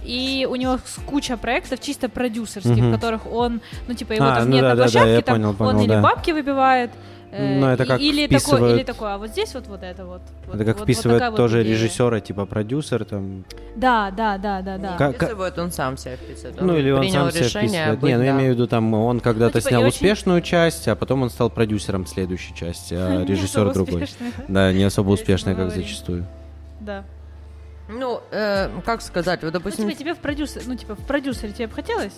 и у него куча проектов чисто продюсерских, Мгм. в которых он, ну, типа, его А, там ну нет да, на да, да, площадке, я там понял, понял, он или да. бабки выбивает, э, Ну, это как или, вписывают- или такой, а вот здесь вот, вот это вот. вот- Это как вот- вот вписывает вот тоже идея. режиссера, типа продюсер там. Да, да, да, да, да. Как- Вписывает, он сам себя вписывает. Он ну или он сам себя вписывает. быть, Не, ну я да. имею в виду, там он когда-то Ну, типа, снял и очень- успешную часть, а потом он стал продюсером следующей части, а режиссер другой. Да, не особо успешный, как зачастую. Да. Ну, э, как сказать, вот, Ну, допустим, тебе, тебе в продюсер, ну, типа, в продюсере тебе бы хотелось?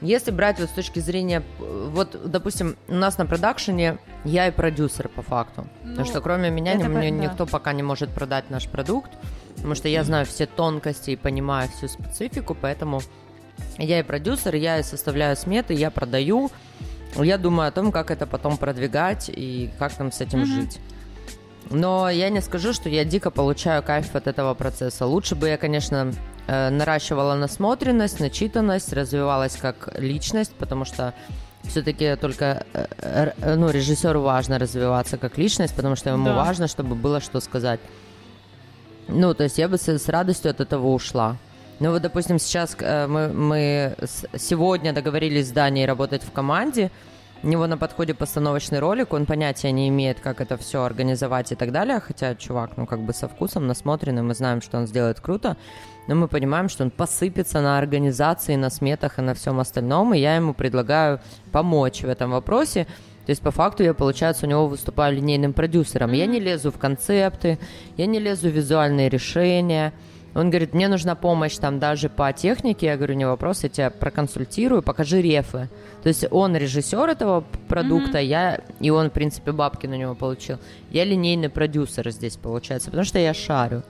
Если брать вот с точки зрения, э, вот, допустим, у нас на продакшене я и продюсер по факту. Ну, Потому что кроме меня по- ни- да. никто пока не может продать наш продукт, потому что я знаю все тонкости и понимаю всю специфику, поэтому я и продюсер, я и составляю сметы, я продаю, я думаю о том, как это потом продвигать и как нам с этим Мгм. жить. Но я не скажу, что я дико получаю кайф от этого процесса. Лучше бы я, конечно, наращивала насмотренность, начитанность, развивалась как личность, потому что все-таки только э, э, ну, режиссеру важно развиваться как личность, потому что ему Да. важно, чтобы было что сказать. Ну, то есть я бы с, с радостью от этого ушла. Ну вот, допустим, сейчас э, мы, мы сегодня договорились с Даней работать в команде. У него на подходе постановочный ролик, он понятия не имеет, как это все организовать и так далее. Хотя чувак, ну как бы со вкусом, насмотренный, мы знаем, что он сделает круто. Но мы понимаем, что он посыпется на организации, на сметах и на всем остальном. И я ему предлагаю помочь в этом вопросе. То есть, по факту, я, получается, у него выступаю линейным продюсером. Я не лезу в концепты, я не лезу в визуальные решения. Он говорит, мне нужна помощь там даже по технике. Я говорю, не вопрос, я тебя проконсультирую, покажи рефы. То есть он режиссер этого продукта, я, и он, в принципе, бабки на него получил. Я линейный продюсер здесь, получается, потому что я шарю.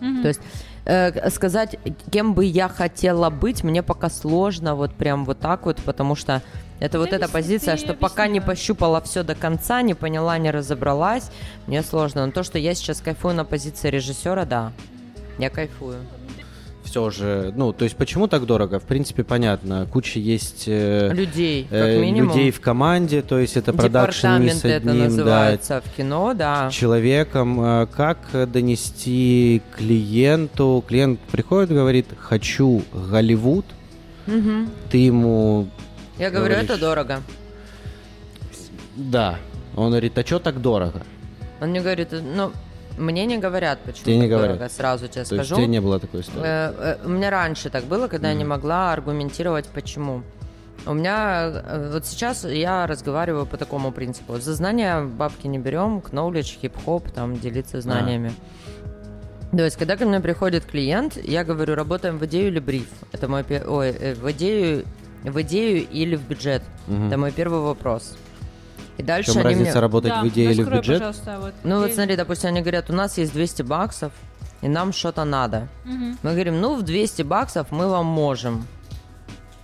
Мгм. То есть э, сказать, кем бы я хотела быть, мне пока сложно, вот прям вот так вот, потому что это вот эта позиция, что пока не пощупала все до конца, не поняла, не разобралась, мне сложно. Но то, что я сейчас кайфую на позиции режиссера, да, я кайфую. Все же, ну, то есть почему так дорого? В принципе, понятно. Куча есть э, Людей, как э, минимум. людей в команде, то есть это продакшн не с это одним, да, называется в кино, да. человеком. Э, Как донести клиенту? Клиент приходит, говорит, хочу Голливуд, Мгм. ты ему Я говорю, Говоришь. это дорого. Да. Он говорит, а что так дорого? Он мне говорит, ну, мне не говорят, почему Тебе не говорят? дорого, сразу тебе То есть скажу. у тебя не было такой истории? Э, э, У меня раньше так было, когда я не могла аргументировать, почему. У меня э, вот сейчас я разговариваю по такому принципу. За знания бабки не берем, knowledge, хип-хоп, там делиться знаниями. То есть, когда ко мне приходит клиент, я говорю, работаем в идею или бриф. Это мой пе- ой, в идею, в идею или в бюджет. Мгм. Это мой первый вопрос. И В дальше чем они разница мне... работать Да, в идее или в бюджет? пожалуйста, вот. Ну вот смотри, допустим, они говорят, у нас есть 200 баксов, и нам что-то надо. Мгм. Мы говорим, ну, в 200 баксов мы вам можем.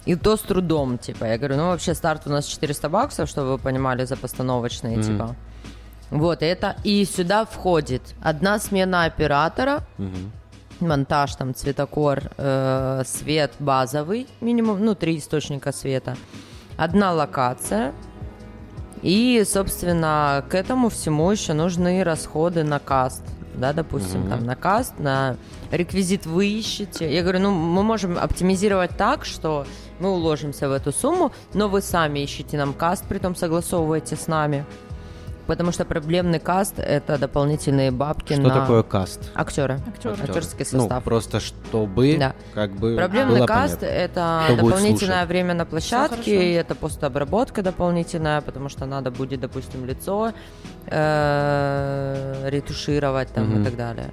И то с трудом, типа. Я говорю, ну, вообще старт у нас 400 баксов, чтобы вы понимали, за постановочные, Мгм. типа. Вот, это, и сюда входит одна смена оператора, Мгм. монтаж, там, цветокор, э, свет базовый, минимум, ну, три источника света, одна локация, и, собственно, к этому всему еще нужны расходы на каст, да, допустим, Мгм. там, на каст, на реквизит вы ищете. Я говорю, ну, мы можем оптимизировать так, что мы уложимся в эту сумму, но вы сами ищите нам каст, притом согласовываете с нами. Потому что проблемный каст – это дополнительные бабки Что на такое каст? Актёр. Актерский Ну, состав. просто чтобы Да. как бы Проблемный было каст понятно. это Кто дополнительное время на площадке, и это постобработка дополнительная, потому что надо будет, допустим, лицо э, ретушировать там Мгм. и так далее.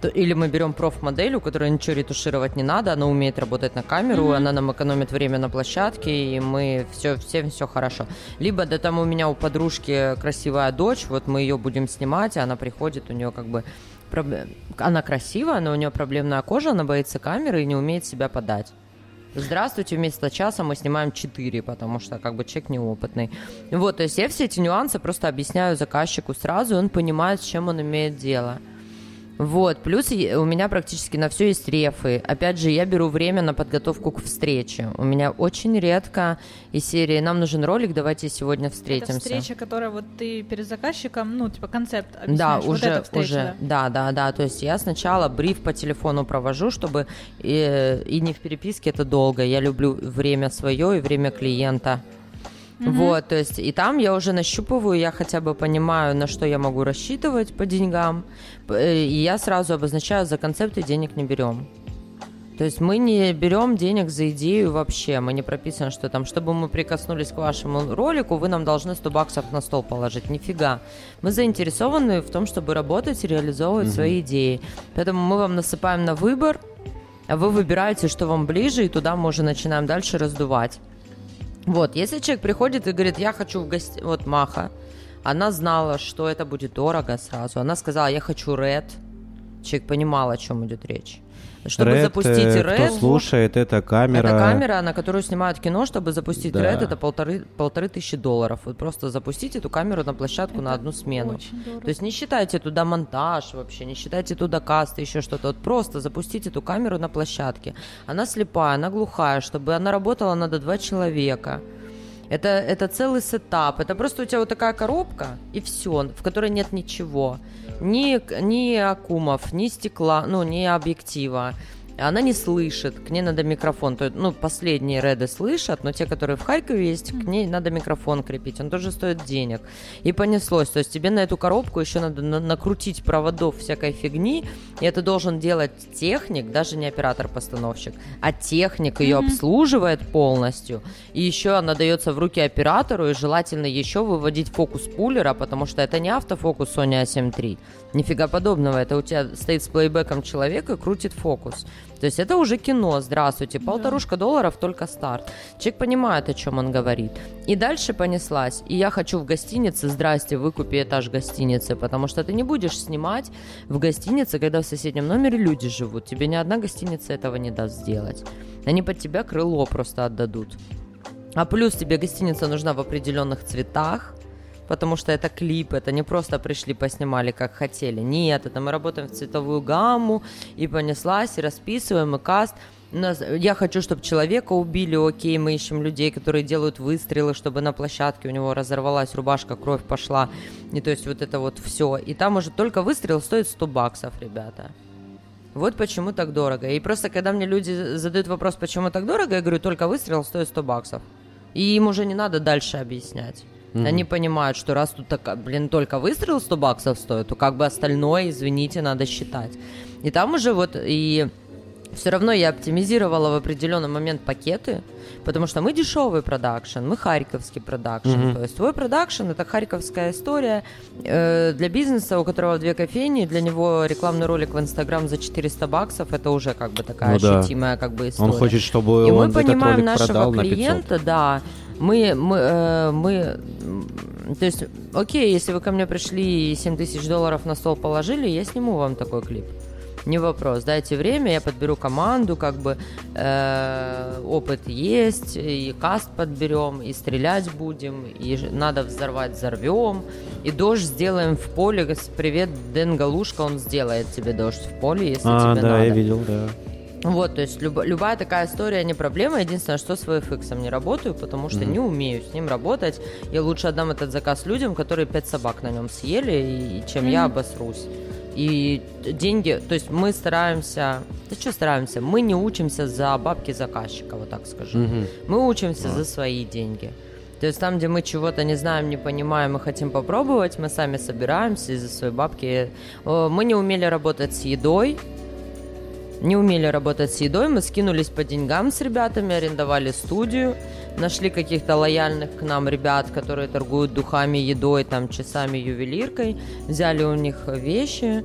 То- или мы берем проф-модель, у которой ничего ретушировать не надо, она умеет работать на камеру, она нам экономит время на площадке, и мы все, всем все хорошо. Либо, да там у меня у подружки красивая дочь, вот мы ее будем снимать, и она приходит, у нее как бы она красивая, но у нее проблемная кожа, она боится камеры и не умеет себя подать. Здравствуйте, вместо часа мы снимаем 4, потому что как бы человек неопытный. Вот, то есть я все эти нюансы просто объясняю заказчику сразу, и он понимает, с чем он имеет дело. Вот, плюс у меня практически на все есть рефы. Опять же, я беру время на подготовку к встрече. У меня очень редко из серии «Нам нужен ролик, давайте сегодня Это встретимся». встреча, которая вот ты перед заказчиком, ну, типа концепт Да, объясняешь. вот уже, эта встреча, уже, да, да, да. То есть я сначала бриф по телефону провожу, чтобы и, и не в переписке это долго. Я люблю время свое и время клиента. Вот, то есть и там я уже нащупываю, я хотя бы понимаю, на что я могу рассчитывать по деньгам, э, и я сразу обозначаю, за концепты денег не берем. То есть мы не берем денег за идею вообще, мы не прописано, что там, чтобы мы прикоснулись к вашему ролику, вы нам должны 100 баксов на стол положить. Нифига. Мы заинтересованы в том, чтобы работать и реализовывать свои идеи. Поэтому мы вам насыпаем на выбор, а вы выбираете, что вам ближе, и туда мы уже начинаем дальше раздувать. Вот, если человек приходит и говорит, я хочу в гости... Вот Маха, она знала, что это будет дорого сразу. Она сказала, я хочу Red. Человек понимал, о чем идет речь. Чтобы Red, запустить э, Red, Кто слушает, это камера. это камера, на которую снимают кино, чтобы запустить Да. Red, это полторы, полторы тысячи долларов. Вот просто запустить эту камеру на площадку на Это одну смену. То есть не считайте туда монтаж вообще, не считайте туда касты, еще что-то. Вот просто запустите эту камеру на площадке. Она слепая, она глухая, чтобы она работала, надо два человека. Это, это целый сетап. Это просто у тебя вот такая коробка, и все, в которой нет ничего. Ни, ни акумов, ни стекла, ну, ни объектива. Она не слышит, к ней надо микрофон. То ну, последние реды слышат, но те, которые в Харькове есть, к ней надо микрофон крепить. Он тоже стоит денег. И понеслось. То есть тебе на эту коробку еще надо на- накрутить проводов всякой фигни, и это должен делать техник, даже не оператор-постановщик, а техник ее обслуживает полностью. И еще она дается в руки оператору, и желательно еще выводить фокус пулера, потому что это не автофокус Sony A7 III. Нифига подобного. Это у тебя стоит с плейбеком человек и крутит фокус. То есть это уже кино, здравствуйте, полторушка долларов только старт. Человек понимает, о чем он говорит. И дальше понеслась. И я хочу в гостинице, здрасте, выкупи этаж гостиницы, потому что ты не будешь снимать в гостинице, когда в соседнем номере люди живут. Тебе ни одна гостиница этого не даст сделать. Они под тебя крыло просто отдадут. А плюс тебе гостиница нужна в определенных цветах, потому что это клип, это не просто пришли, поснимали, как хотели. Нет, это мы работаем в цветовую гамму, и понеслась, и расписываем, и каст. Нас, я хочу, чтобы человека убили, окей, мы ищем людей, которые делают выстрелы, чтобы на площадке у него разорвалась рубашка, кровь пошла, и то есть вот это вот все. И там уже только выстрел стоит 100 баксов, ребята. Вот почему так дорого. И просто, когда мне люди задают вопрос, почему так дорого, я говорю, только выстрел стоит 100 баксов. И им уже не надо дальше объяснять. Они понимают, что раз тут, так, блин, только выстрел 100 баксов стоит, то как бы остальное, извините, надо считать. И там уже вот и все равно я оптимизировала в определенный момент пакеты, потому что мы дешевый продакшн, мы харьковский продакшн. То есть твой продакшн это харьковская история э, для бизнеса, у которого две кофейни, для него рекламный ролик в Инстаграм за 400 баксов, это уже как бы такая Ну да. ощутимая как бы история. Он хочет, чтобы И он мы этот понимаем ролик нашего продал на 500. клиента, да. Мы, мы, э, мы, то есть, окей, если вы ко мне пришли и 7 тысяч долларов на стол положили, я сниму вам такой клип. Не вопрос, дайте время, я подберу команду, как бы э, опыт есть, и каст подберем, и стрелять будем, и надо взорвать, взорвем, и дождь сделаем в поле. Привет, Дэн Галушка, он сделает тебе дождь в поле, если А, тебе да, надо. я видел, да. Вот, то есть люб- любая такая история не проблема. Единственное, что с VFX не работаю, потому что не умею с ним работать. Я лучше отдам этот заказ людям, которые пять собак на нем съели, и, и чем я обосрусь. И деньги, то есть мы стараемся, да что стараемся, мы не учимся за бабки заказчика, вот так скажу. Мгм. Мы учимся за свои деньги. То есть там, где мы чего-то не знаем, не понимаем и хотим попробовать, мы сами собираемся и за свои бабки. Э, Мы не умели работать с едой, не умели работать с едой, мы скинулись по деньгам с ребятами, арендовали студию, нашли каких-то лояльных к нам ребят, которые торгуют духами, едой, там, часами, ювелиркой, взяли у них вещи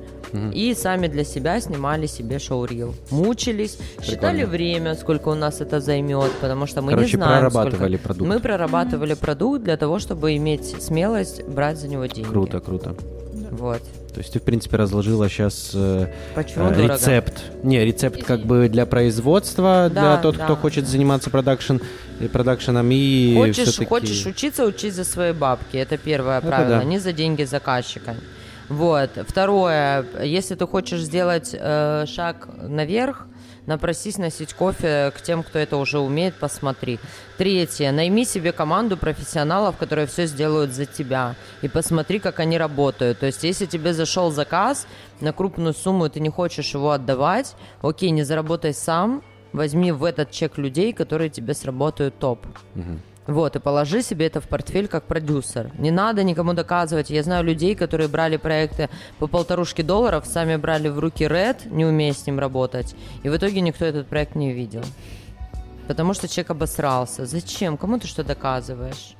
и сами для себя снимали себе шоурил. Мучились, считали время, сколько у нас это займет, потому что мы Короче, не знаем, прорабатывали сколько. продукт. Мы прорабатывали продукт для того, чтобы иметь смелость брать за него деньги. Круто, круто. Вот. То есть ты, в принципе, разложила сейчас Почему дорого? рецепт. Не, рецепт как бы для производства, для Да, тот, да. кто хочет заниматься продакшн, и продакшеном, и Хочешь, хочешь учиться, учись за свои бабки. Это первое Это правило, да. не за деньги заказчика. Вот. Второе, если ты хочешь сделать э, шаг наверх, напросись носить кофе к тем, кто это уже умеет, посмотри. Третье, найми себе команду профессионалов, которые все сделают за тебя, и посмотри, как они работают. То есть, если тебе зашел заказ на крупную сумму, и ты не хочешь его отдавать, окей, не заработай сам, возьми в этот чек людей, которые тебе сработают топ. Вот, и положи себе это в портфель как продюсер. Не надо никому доказывать. Я знаю людей, которые брали проекты по полторушки долларов, сами брали в руки Red, не умея с ним работать. И в итоге никто этот проект не видел. Потому что человек обосрался. Зачем? Кому ты что доказываешь?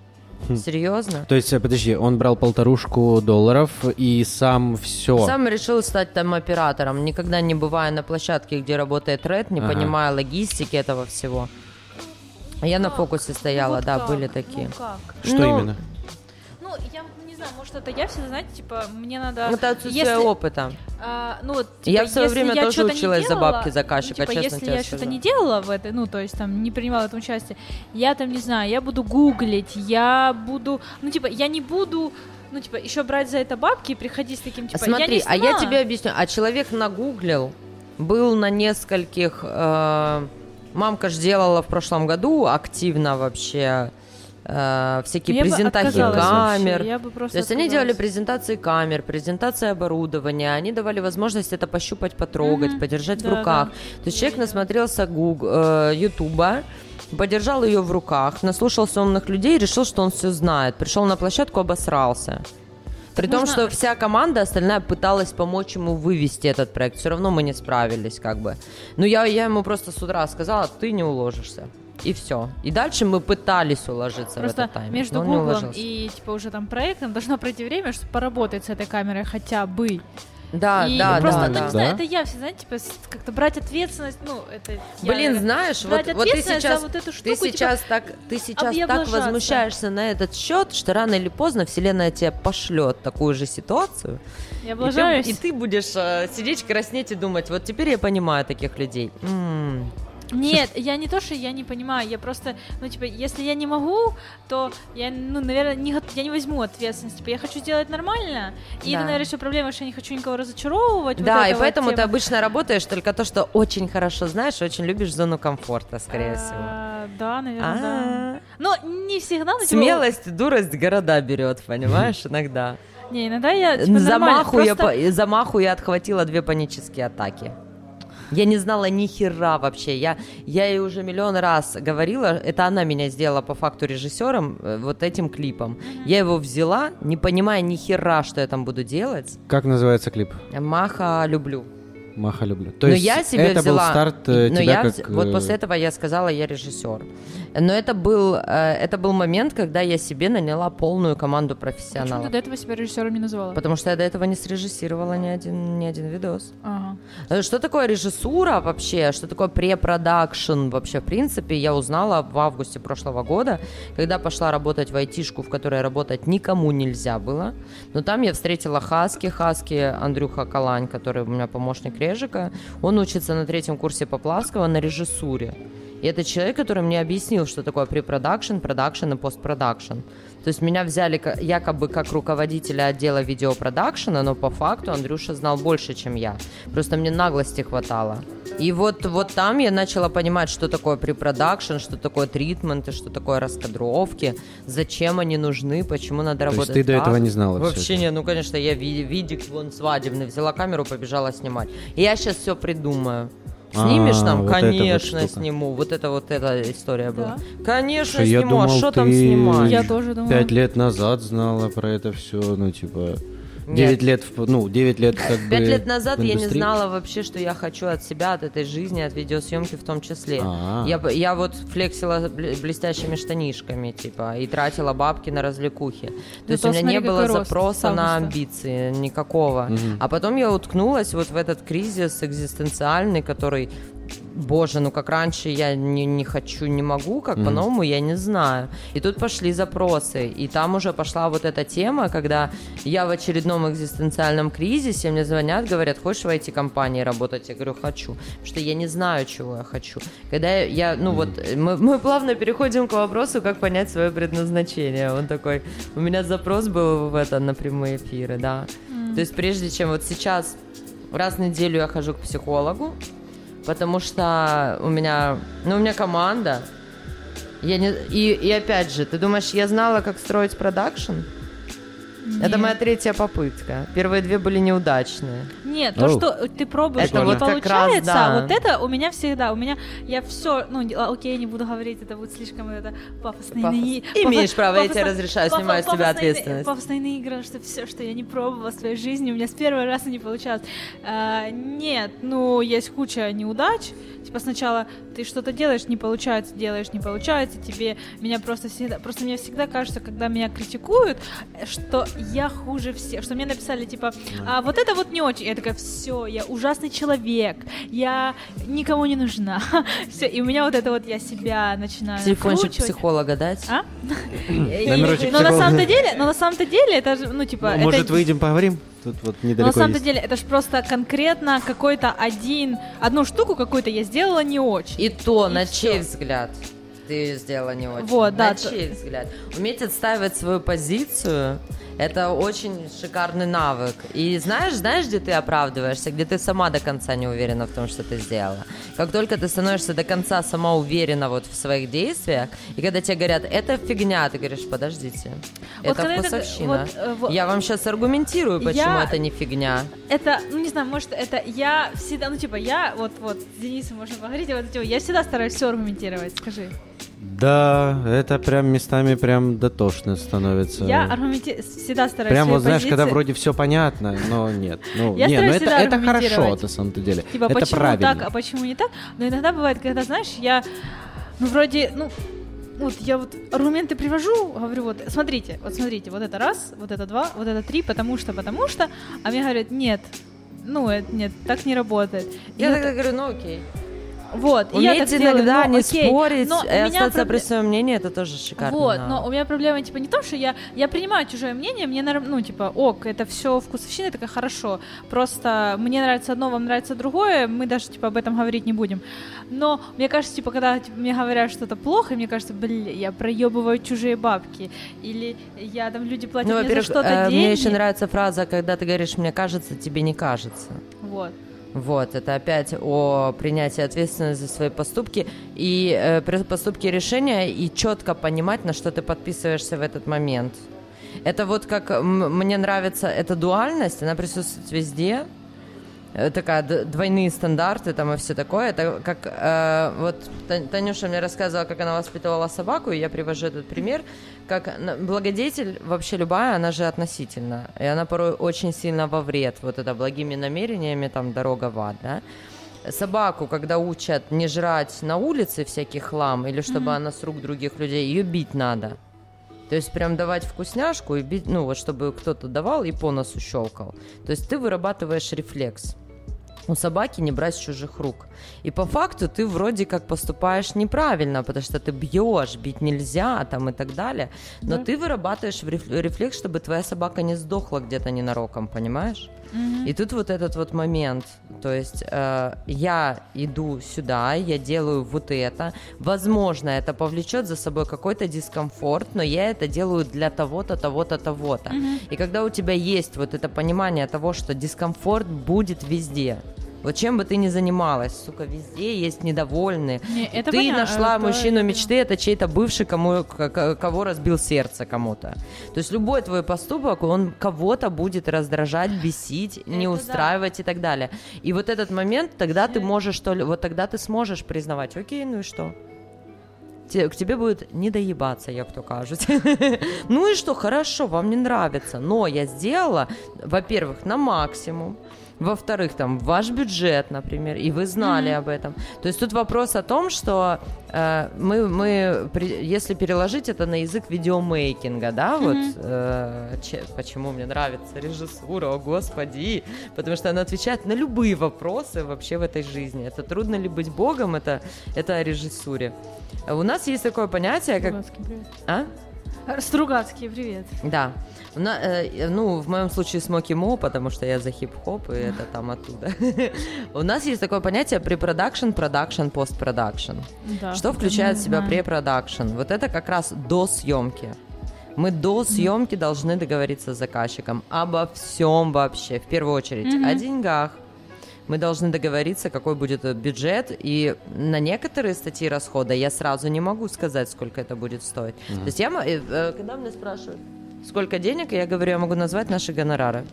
Серьезно? То есть, э, подожди, он брал полторушку долларов и сам все. Сам решил стать там оператором, никогда не бывая на площадке, где работает Red, не Ага. понимая логистики этого всего. А Я на Как? фокусе стояла, Вот да, как? были такие. Ну как? Что Ну, именно? Ну, я не знаю, может, это я всегда, знаете, типа, мне надо... Это отсутствие если- опыта. А, ну, вот, Я типа, в свое время я тоже училась за делала, бабки заказчика, ну, типа, честно если тебе я что-то не делала в этой, ну, то есть там не принимала в этом участие, я там, не знаю, я буду гуглить, я буду, ну, типа, я не буду, ну, типа, еще брать за это бабки и приходить с таким, типа, я Смотри, не а я тебе объясню. А человек нагуглил, был на нескольких... э, мамка же делала в прошлом году активно вообще э, всякие Я презентации камер. я бы То есть они делали презентации камер, презентации оборудования, они давали возможность это пощупать, потрогать, Мгм. подержать в Да, руках. да. То есть человек насмотрелся Гуг, э, Ютуба, подержал ее в руках, наслушался умных людей, решил, что он все знает. Пришел на площадку, обосрался. При том, что вся команда остальная пыталась помочь ему вывести этот проект. Все равно мы не справились, как бы. Ну, я, я ему просто с утра сказала, ты не уложишься. И все. И дальше мы пытались уложиться в Просто этот тайм. между но Гуглом и, типа, уже там проектом должно пройти время, чтобы поработать с этой камерой хотя бы. Да, и да, просто, да, ну, да. не знаю, это я все, знаете, типа, как-то брать ответственность, ну, это... я, Блин, наверное, знаешь, вот, вот ты сейчас, вот эту ты штуку, типа, сейчас так, ты сейчас так возмущаешься на этот счет, что рано или поздно Вселенная тебе пошлет такую же ситуацию, Я и ты, облажаюсь. и ты будешь э, сидеть, краснеть и думать, вот теперь я понимаю таких людей. М, Нет, я не то, что я не понимаю, я просто, ну, типа, если я не могу, то я, ну, наверное, не, я не возьму ответственность. Типа, я хочу сделать нормально, и Да. это, наверное, еще проблема, что я не хочу никого разочаровывать. вот Да, эта и вот поэтому ты тема. обычно работаешь только то, что очень хорошо знаешь, очень любишь зону комфорта, скорее всего. А, Да, наверное, да. А, Но не всегда, типа, Смелость, дурость города берет, понимаешь, иногда. Не, иногда я, типа, За нормально, маху, я, просто- по- за маху я отхватила две панические атаки. Я не знала ни хера вообще. Я, я ей уже миллион раз говорила, это она меня сделала по факту режиссером э, вот этим клипом. Я его взяла, не понимая ни хера, что я там буду делать. Как называется клип? Маха люблю. Маха люблю. То но есть я себе это взяла. был старт э, но тебя я как... вот э, после этого я сказала, я режиссер. Но это был, э, это был момент, когда я себе наняла полную команду Почему профессионалов. ты до этого себя режиссером не называла? Потому что я до этого не срежиссировала ни один, ни один видос. Ага. Э, Что такое режиссура вообще? Что такое препродакшн вообще? В принципе, я узнала в августе прошлого года, когда пошла работать в айтишку, в которой работать никому нельзя было. Но там я встретила Хаски, Хаски Андрюха Калань, который у меня помощник Режика. Он учится на третьем курсе Поплавского на режиссуре. И это человек, который мне объяснил, что такое препродакшн, продакшн и постпродакшн. То есть меня взяли якобы как руководителя отдела видеопродакшена, но по факту Андрюша знал больше, чем я. Просто мне наглости хватало. И вот, вот там я начала понимать, что такое препродакшн, что такое тритменты, что такое раскадровки, зачем они нужны, почему надо То есть работать ты до этого не знала Вообще не, ну конечно, я ви- видик вон свадебный, взяла камеру, побежала снимать. И я сейчас все придумаю. Снимешь А, там? вот эта вот Конечно, сниму. Вот это вот эта история была. Конечно, Слушай, я сниму. а думал, что там снимать? Я тоже думала. Пять лет назад знала про это все, ну, типа... 9 лет, ну, 9 лет как бы Пять лет назад я не знала вообще, что я хочу от себя, от этой жизни, от видеосъемки в том числе. А. Я, я вот флексила бл- блестящими штанишками, типа, и тратила бабки на развлекухи. То Ну, есть то у меня смотри, не было рост запроса на амбиции никакого. А потом я уткнулась вот в этот кризис экзистенциальный, который Боже, ну как раньше я не, не хочу, не могу, как по-новому я не знаю. И тут пошли запросы, и там уже пошла вот эта тема, когда я в очередном экзистенциальном кризисе, мне звонят, говорят, хочешь в IT-компании работать? Я говорю, хочу, потому что я не знаю, чего я хочу. Когда я, ну вот, мы, мы плавно переходим к вопросу, как понять свое предназначение. Он такой, у меня запрос был в это, на прямые эфиры, да. То есть прежде чем вот сейчас раз в неделю я хожу к психологу, потому что у меня, ну, у меня команда. Я не, и, и опять же, ты думаешь, я знала, как строить продакшн? Это Нет. моя третья попытка. Первые две были неудачные. Нет, то, Оу. что ты пробуешь, Это и вот не как раз, получается, да. вот это у меня всегда, у меня, я все, ну, не- а, окей, не буду говорить, это будет слишком это пафосные Пафос. наи- Имеешь пафос- право, я тебе разрешаю, пафо- снимаю с тебя ответственность. Пафосные наигры, что все, что я не пробовала в своей жизни, у меня с первого раза не получалось. А, нет, ну, есть куча неудач, типа сначала ты что-то делаешь, не получается, делаешь, не получается, тебе, меня просто всегда, просто мне всегда кажется, когда меня критикуют, что я хуже всех, что мне написали, типа, а вот это вот не очень, я такая, все, я ужасный человек, я никому не нужна, все, и у меня вот это вот, я себя начинаю Телефончик психолога дать? А? Но на самом-то деле, но на самом-то деле, это же, ну, типа, Ну, Может, выйдем, поговорим? Тут вот но на недалеко самом-то деле это же просто конкретно какой-то один, одну штуку какую-то я сделала не очень. И то, И на чей взгляд ты сделала не очень. Вот, да, На то- чей взгляд. Уметь отстаивать свою позицию это очень шикарный навык. И знаешь, знаешь, где ты оправдываешься, где ты сама до конца не уверена в том, что ты сделала. Как только ты становишься до конца сама уверена вот в своих действиях, и когда тебе говорят, это фигня, ты говоришь, подождите, Вот это когда это- вкусовщина. вот, Я вам сейчас аргументирую, почему Я- это не фигня. Это, ну не знаю, может это я всегда, ну типа я вот вот с Денисом можно поговорить, а вот вот, я всегда стараюсь все аргументировать. Скажи, Да, это прям местами прям дотошно становится. я аргументи... всегда стараюсь. Прям вот знаешь, когда позиции- вроде все понятно, но нет. Ну, Я не, ну стараюсь это, это хорошо на самом-то деле. Типа, это почему правильно. так, а почему не так? Но иногда бывает, когда, знаешь, я, ну, вроде, ну, вот я вот аргументы привожу, говорю, вот, смотрите, вот смотрите, вот это раз, вот это два, вот это три, потому что, потому что, а мне говорят, нет, ну, это, нет, так не работает. И Я вот- тогда говорю, ну окей. Вот, и я так Уметь делаю, иногда ну, не окей, спорить но и меня остаться пробле- при своем мнении, это тоже шикарно. Вот, но у меня проблема, типа, не в том, что я, я принимаю чужое мнение, мне, ну, типа, ок, это все вкусовщина, такая, хорошо, просто мне нравится одно, вам нравится другое, мы даже, типа, об этом говорить не будем. Но мне кажется, типа, когда типа, мне говорят что-то плохо, мне кажется, блин, я проебываю чужие бабки, или я, там, люди платят Ну, мне за что-то э, деньги. мне еще нравится фраза, когда ты говоришь, мне кажется, тебе не кажется. Вот. Вот, это опять о принятии ответственности за свои поступки и э, поступки решения, и четко понимать, на что ты подписываешься в этот момент. Это вот как мне нравится эта дуальность, она присутствует везде. Э, Такая двойные стандарты там и все такое. Это как э, вот Та- Танюша мне рассказывала, как она воспитывала собаку, и я привожу этот пример, как благодетель вообще любая, она же относительно, и она порой очень сильно во вред, вот это благими намерениями, там, дорога в ад, да. Собаку, когда учат не жрать на улице всякий хлам, или чтобы она с рук других людей, ее бить надо. То есть прям давать вкусняшку и бить, ну вот чтобы кто-то давал и по носу щелкал. То есть ты вырабатываешь рефлекс. У собаки не брать с чужих рук. И по факту ты вроде как поступаешь неправильно, потому что ты бьешь, бить нельзя там и так далее. Но Да. ты вырабатываешь реф- рефлекс, чтобы твоя собака не сдохла где-то ненароком, понимаешь? И тут вот этот вот момент, то есть э, я иду сюда, я делаю вот это, возможно, это повлечет за собой какой-то дискомфорт, но я это делаю для того-то, того-то, того-то. И когда у тебя есть вот это понимание того, что дискомфорт будет везде, вот чем бы ты ни занималась, сука, везде есть недовольные. Не, это ты понятно, нашла это мужчину я мечты, это чей-то бывший, кому, кого разбил сердце кому-то. То есть любой твой поступок, он кого-то будет раздражать, бесить, не Это устраивать и так далее. И вот этот момент, тогда ты можешь, что ли, вот тогда ты сможешь признавать, окей, ну и что? к тебе будет не доебаться, як то кажуть. Ну и что, хорошо, вам не нравится, но я сделала, во-первых, на максимум, во-вторых, там ваш бюджет, например, и вы знали об этом. То есть тут вопрос о том, что э, мы, мы при- если переложить это на язык видеомейкинга, да, вот э, че- почему мне нравится режиссура, о господи, потому что она отвечает на любые вопросы вообще в этой жизни. Это трудно ли быть богом, это, это о режиссуре. У нас есть такое понятие, как... Стругацкий, привет. А? Стругацкий, привет. Да. На- э, ну, в моем случае Смоки Мо, потому что я за хип-хоп, и это там оттуда. У нас есть такое понятие препродакшн, продакшн, постпродакшн. Да. Что включает в себя препродакшн? Вот это как раз до съемки. Мы до съемки должны договориться с заказчиком обо всем вообще. В первую очередь о деньгах. Мы должны договориться, какой будет э, бюджет, и на некоторые статьи расхода я сразу не могу сказать, сколько это будет стоить. То есть я, э, э, когда меня спрашивают, сколько денег, я говорю, я могу назвать наши гонорары.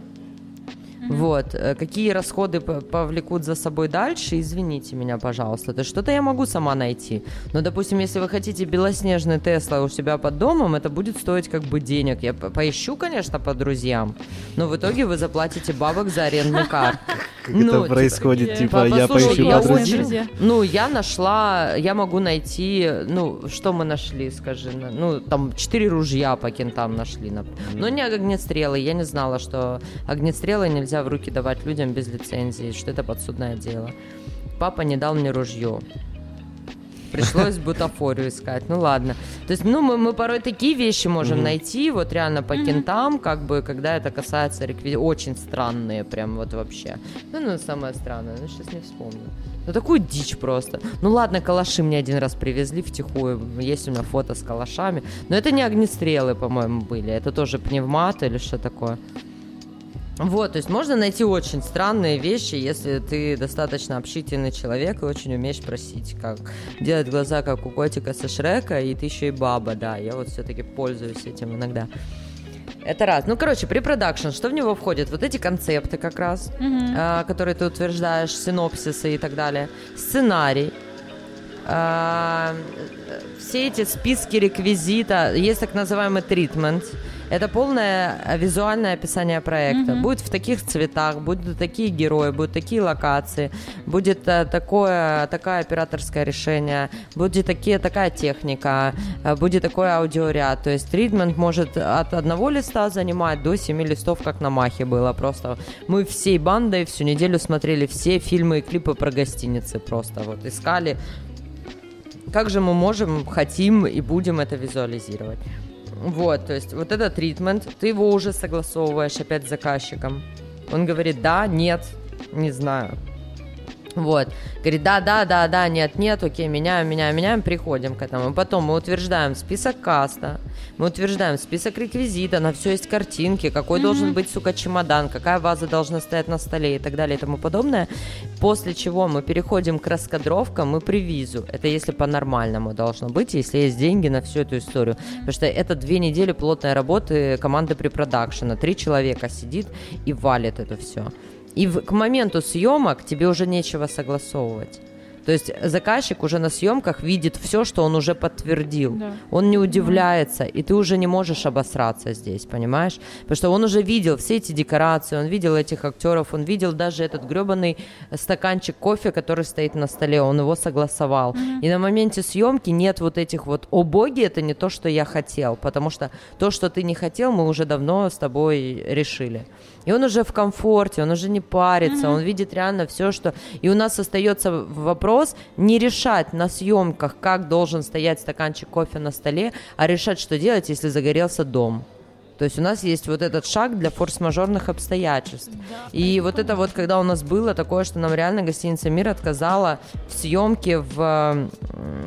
Вот, э, какие расходы повлекут за собой дальше, извините меня, пожалуйста. То есть что-то я могу сама найти. Но, допустим, если вы хотите белоснежный Тесла у себя под домом, это будет стоить как бы денег. Я по- поищу, конечно, по друзьям, но в итоге вы заплатите бабок за арендный кар. Как Ну, это типа, происходит? такие- Типа, я поищу я по друзьям. друзья. Ну, я нашла, я могу найти, ну, что мы нашли, скажи, ну, там, четыре ружья по кентам нашли, но не огнестрелы, я не знала, что огнестрелы нельзя в руки давать людям без лицензии, что это подсудное дело. Папа не дал мне ружье. Пришлось бутафорию искать. Ну ладно. То есть, ну, мы, мы порой такие вещи можем найти, вот реально по кентам, как бы, когда это касается реквизитов. Очень странные, прям вот вообще. Ну, ну, самое странное, ну, сейчас не вспомню. Ну, такую дичь просто. Ну, ладно, калаши мне один раз привезли втихую. Есть у меня фото с калашами. Но это не огнестрелы, по-моему, были. Это тоже пневмат или что такое. Вот, то есть можно найти очень странные вещи, если ты достаточно общительный человек и очень умеешь просить, как делать глаза, как у котика со Шрека, и ты еще и баба, да, я вот все-таки пользуюсь этим иногда. Это раз. Ну, короче, препродакшн, что в него входит? Вот эти концепты как раз, а, которые ты утверждаешь, синопсисы и так далее. Сценарий. А, все эти списки реквизита, есть так называемый тритмент. Это полное э, визуальное описание проекта. Будет в таких цветах, будут такие герои, будут такие локации, будет э, такое, такое операторское решение, будет такие, такая техника, э, будет такой аудиоряд. То есть тритмент может от одного листа занимать до семи листов, как на Махе было. Просто мы всей бандой всю неделю смотрели все фильмы и клипы про гостиницы. Просто вот искали как же мы можем, хотим и будем это визуализировать. Вот, то есть вот этот тритмент, ты его уже согласовываешь опять с заказчиком. Он говорит, да, нет, не знаю. Вот. Говорит, да, да, да, да, нет, нет, окей, меняем, меняем, меняем, приходим к этому. Потом мы утверждаем список каста, мы утверждаем список реквизита, на все есть картинки, какой должен быть, сука, чемодан, какая ваза должна стоять на столе и так далее и тому подобное. После чего мы переходим к раскадровкам и превизу. Это если по-нормальному должно быть, если есть деньги на всю эту историю. Потому что это две недели плотной работы команды препродакшена. Три человека сидит и валит это все. И в- к моменту съемок тебе уже нечего согласовывать. То есть заказчик уже на съемках видит все, что он уже подтвердил. Да. Он не удивляется, и ты уже не можешь обосраться здесь, понимаешь? Потому что он уже видел все эти декорации, он видел этих актеров, он видел даже этот гребаный стаканчик кофе, который стоит на столе, он его согласовал. И на моменте съемки нет вот этих вот «О боги, это не то, что я хотел», потому что то, что ты не хотел, мы уже давно с тобой решили. И он уже в комфорте, он уже не парится, он видит реально все, что... И у нас остается вопрос не решать на съемках, как должен стоять стаканчик кофе на столе, а решать, что делать, если загорелся дом. То есть у нас есть вот этот шаг для форс-мажорных обстоятельств. И вот это вот, когда у нас было такое, что нам реально гостиница «Мир» отказала в съемке в,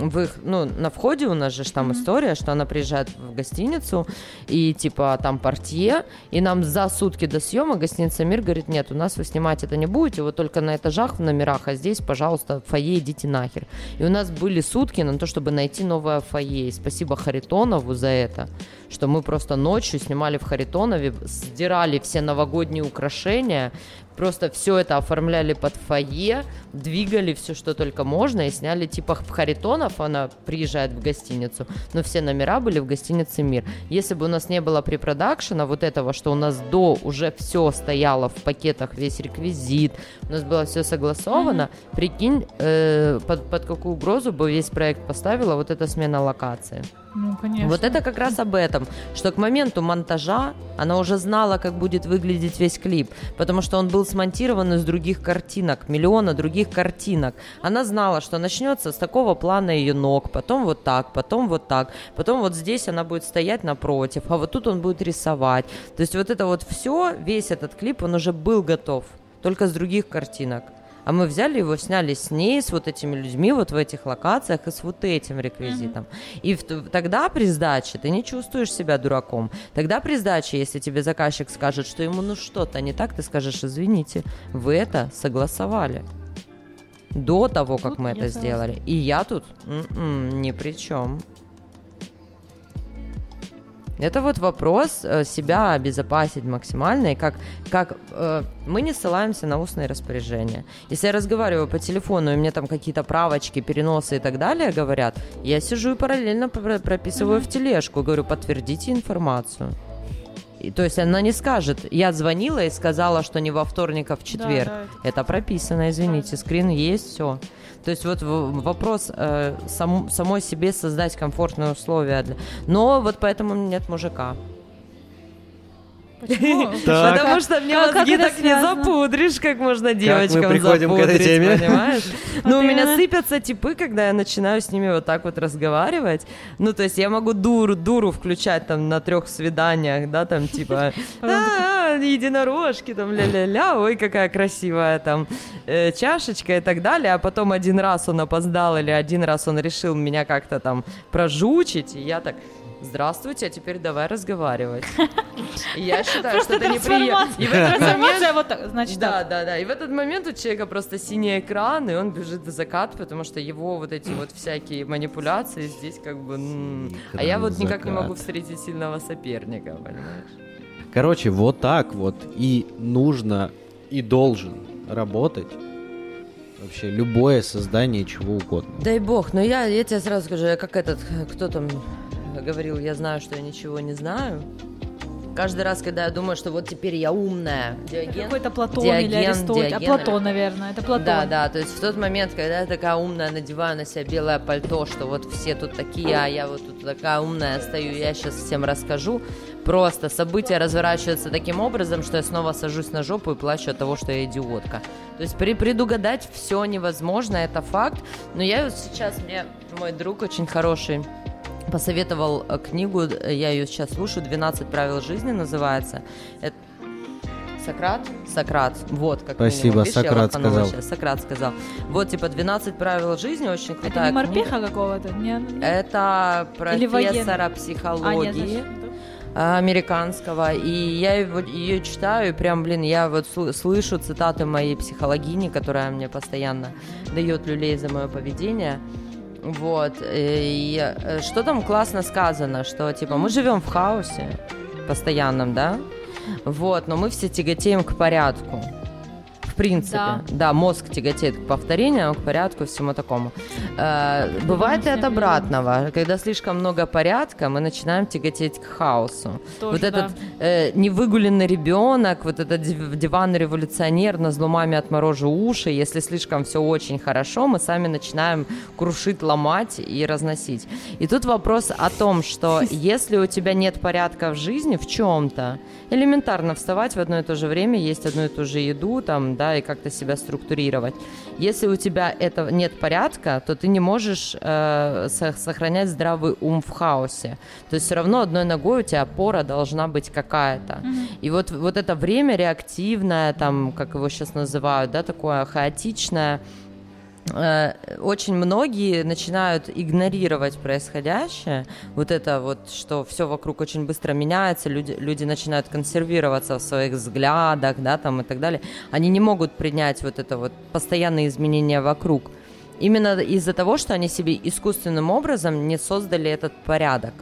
в их, ну, на входе у нас же там история, что она приезжает в гостиницу, и типа там портье, и нам за сутки до съемок гостиница «Мир» говорит, нет, у нас вы снимать это не будете, вот только на этажах в номерах, а здесь, пожалуйста, в фойе идите нахер. И у нас были сутки на то, чтобы найти новое фойе. И спасибо Харитонову за это, что мы просто ночью снимали в Харитонове, сдирали все новогодние украшения, просто все это оформляли под фойе, двигали все, что только можно, и сняли типа в Харитонов, она приезжает в гостиницу, но все номера были в гостинице «Мир». Если бы у нас не было препродакшена вот этого, что у нас до уже все стояло в пакетах, весь реквизит, у нас было все согласовано, mm-hmm. прикинь, э, под, под какую угрозу бы весь проект поставила вот эта смена локации. Ну, конечно. Вот это как раз об этом, что к моменту монтажа она уже знала, как будет выглядеть весь клип, потому что он был смонтирован из других картинок, миллиона других картинок. Она знала, что начнется с такого плана ее ног, потом вот так, потом вот так, потом вот здесь она будет стоять напротив, а вот тут он будет рисовать. То есть вот это вот все, весь этот клип, он уже был готов, только с других картинок. А мы взяли его, сняли с ней, с вот этими людьми, вот в этих локациях и с вот этим реквизитом. Mm-hmm. И в, тогда при сдаче ты не чувствуешь себя дураком. Тогда при сдаче, если тебе заказчик скажет, что ему ну что-то не так, ты скажешь, извините, вы это согласовали до того, как вот мы это сделали. И я тут м-м, ни при чем. Это вот вопрос э, себя обезопасить максимально, и как, как э, мы не ссылаемся на устные распоряжения. Если я разговариваю по телефону, и мне там какие-то правочки, переносы и так далее говорят, я сижу и параллельно прописываю mm-hmm. в тележку, говорю, подтвердите информацию. И, то есть она не скажет, я звонила и сказала, что не во вторник, а в четверг. Да, да, это... это прописано, извините, скрин есть, все. То есть вот вопрос э, сам, самой себе создать комфортные условия. Для... Но вот поэтому нет мужика. Потому что мне мозги так не запудришь, как можно девочкам теме? понимаешь? Ну, у меня сыпятся типы, когда я начинаю с ними вот так вот разговаривать. Ну, то есть я могу дуру, дуру включать там на трех свиданиях, да, там типа «А, единорожки, там ля-ля-ля, ой, какая красивая там э, чашечка и так далее, а потом один раз он опоздал или один раз он решил меня как-то там прожучить, и я так здравствуйте, а теперь давай разговаривать. И я считаю, что это неприятно. И в этот момент... вот так, значит Да, да, да. И в этот момент у человека просто синий экран, и он бежит в закат, потому что его вот эти вот всякие манипуляции здесь как бы... А я вот никак не могу встретить сильного соперника, понимаешь? Короче, вот так вот и нужно, и должен работать вообще любое создание чего угодно. Дай бог, но я, я тебе сразу скажу, я как этот, кто там, говорил, я знаю, что я ничего не знаю. Каждый раз, когда я думаю, что вот теперь я умная, Диоген, какой-то Платон Диоген, или Аристотель, а Платон, наверное, это Платон. Да, да, то есть в тот момент, когда я такая умная, надеваю на себя белое пальто, что вот все тут такие, а я вот тут такая умная стою, я сейчас всем расскажу, просто события разворачиваются таким образом, что я снова сажусь на жопу и плачу от того, что я идиотка. То есть при, предугадать все невозможно, это факт, но я вот сейчас, мне мой друг очень хороший, посоветовал э, книгу, э, я ее сейчас слушаю, «12 правил жизни» называется. Это Сократ? Сократ. Вот, как Спасибо, Видишь, Сократ сказал. Сейчас. Сократ сказал. Вот, типа, 12 правил жизни, очень крутая Это не морпеха какого-то? Не, не... Это профессора психологии. А, американского, и я его, ее читаю, и прям, блин, я вот слышу цитаты моей психологини, которая мне постоянно дает люлей за мое поведение, вот. И э, что там классно сказано, что типа мы живем в хаосе постоянном, да? Вот, но мы все тяготеем к порядку принципе. Да. да, мозг тяготеет к повторению, к порядку, всему такому. Э, бывает и от обратного. Когда слишком много порядка, мы начинаем тяготеть к хаосу. Тоже, вот да. этот э, невыгуленный ребенок, вот этот диванный революционер на зломами отморожу уши, если слишком все очень хорошо, мы сами начинаем крушить, ломать и разносить. И тут вопрос о том, что если у тебя нет порядка в жизни в чем-то, элементарно вставать в одно и то же время, есть одну и ту же еду, там, да, и как-то себя структурировать. Если у тебя этого нет порядка, то ты не можешь э, сохранять здравый ум в хаосе. То есть все равно одной ногой у тебя опора должна быть какая-то. Mm-hmm. И вот, вот это время реактивное, там, как его сейчас называют, да, такое хаотичное, очень многие начинают игнорировать происходящее, вот это вот, что все вокруг очень быстро меняется, люди, люди начинают консервироваться в своих взглядах, да, там и так далее, они не могут принять вот это вот постоянные изменения вокруг. Именно из-за того, что они себе искусственным образом не создали этот порядок.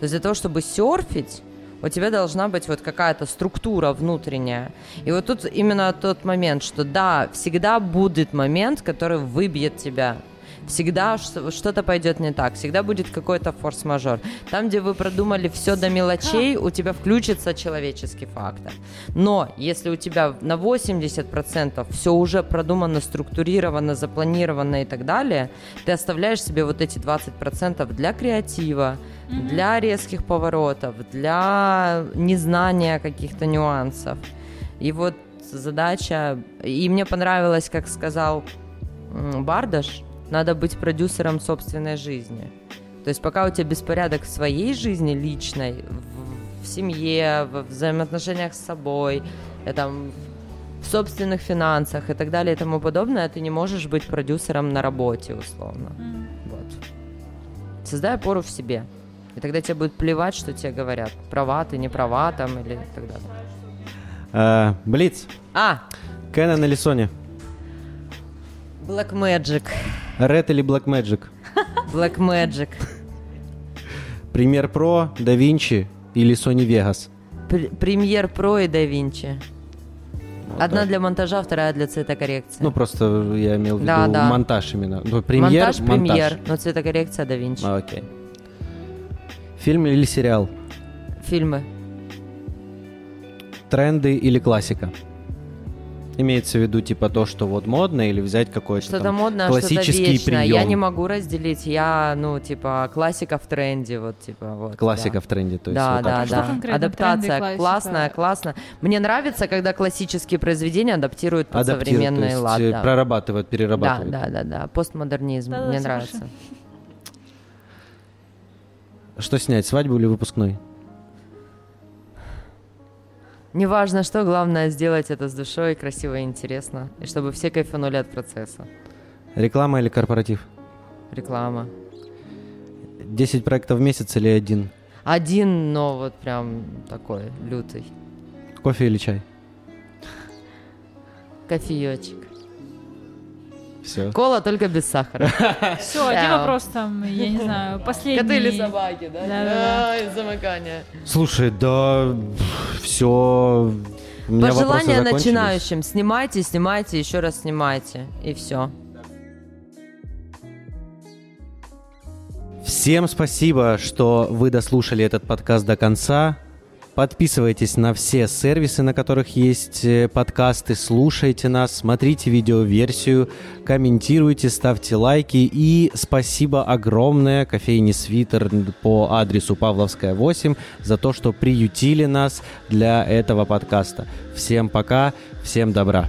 То есть для того, чтобы серфить, У тебя должна быть вот какая-то структура внутренняя. И вот тут именно тот момент, что да, всегда будет момент, который выбьет тебя всегда что-то пойдет не так, всегда будет какой-то форс-мажор. Там, где вы продумали все до мелочей, у тебя включится человеческий фактор. Но если у тебя на 80% все уже продумано, структурировано, запланировано и так далее, ты оставляешь себе вот эти 20% для креатива, mm-hmm. для резких поворотов, для незнания каких-то нюансов. И вот задача, и мне понравилось, как сказал Бардаш, надо быть продюсером собственной жизни. То есть пока у тебя беспорядок в своей жизни личной, в, в семье, в взаимоотношениях с собой, э, там, в собственных финансах и так далее и тому подобное, ты не можешь быть продюсером на работе, условно. Mm. Вот. Создай опору в себе. И тогда тебе будет плевать, что тебе говорят. Права ты, не права там или так далее. А, Блиц. А. Canon или Sony? Black Magic. Red или Black Magic? Black Magic. Premiere Pro, DaVinci или Sony Vegas? Premiere Pro и DaVinci. Вот Одна так. для монтажа, вторая для цветокоррекции. Ну, просто я имел в виду да, да. монтаж именно. Ну, премьер, монтаж, монтаж. премьер, но цветокоррекция да Винчи. А, окей. Фильм или сериал? Фильмы. Тренды или классика? Имеется в виду типа то, что вот модно, или взять какой-то что-то там модное, классический что-то прием. Я не могу разделить. Я, ну, типа, классика в тренде, вот, типа, вот. Классика да. в тренде, то есть. Да, вот да, да. Адаптация тренды, классная, классно. Мне нравится, когда классические произведения адаптируют под Адаптируют, современный лад. Э, да. Прорабатывают, перерабатывают. Да, да, да, да. Постмодернизм. Да, Мне да, нравится. Что снять, свадьбу или выпускной? Неважно что, главное сделать это с душой, красиво и интересно. И чтобы все кайфанули от процесса. Реклама или корпоратив? Реклама. 10 проектов в месяц или один? Один, но вот прям такой лютый. Кофе или чай? Кофеечек. Все. Кола только без сахара. Все, один вопрос там, я не знаю, последний. Коты или собаки, да? Да, да. Ай, замыкание. Слушай, да, все. Пожелания начинающим. Снимайте, снимайте, еще раз снимайте. И все. Всем спасибо, что вы дослушали этот подкаст до конца. Подписывайтесь на все сервисы, на которых есть э, подкасты, слушайте нас, смотрите видеоверсию, комментируйте, ставьте лайки. И спасибо огромное кофейне Свитер по адресу Павловская 8 за то, что приютили нас для этого подкаста. Всем пока, всем добра.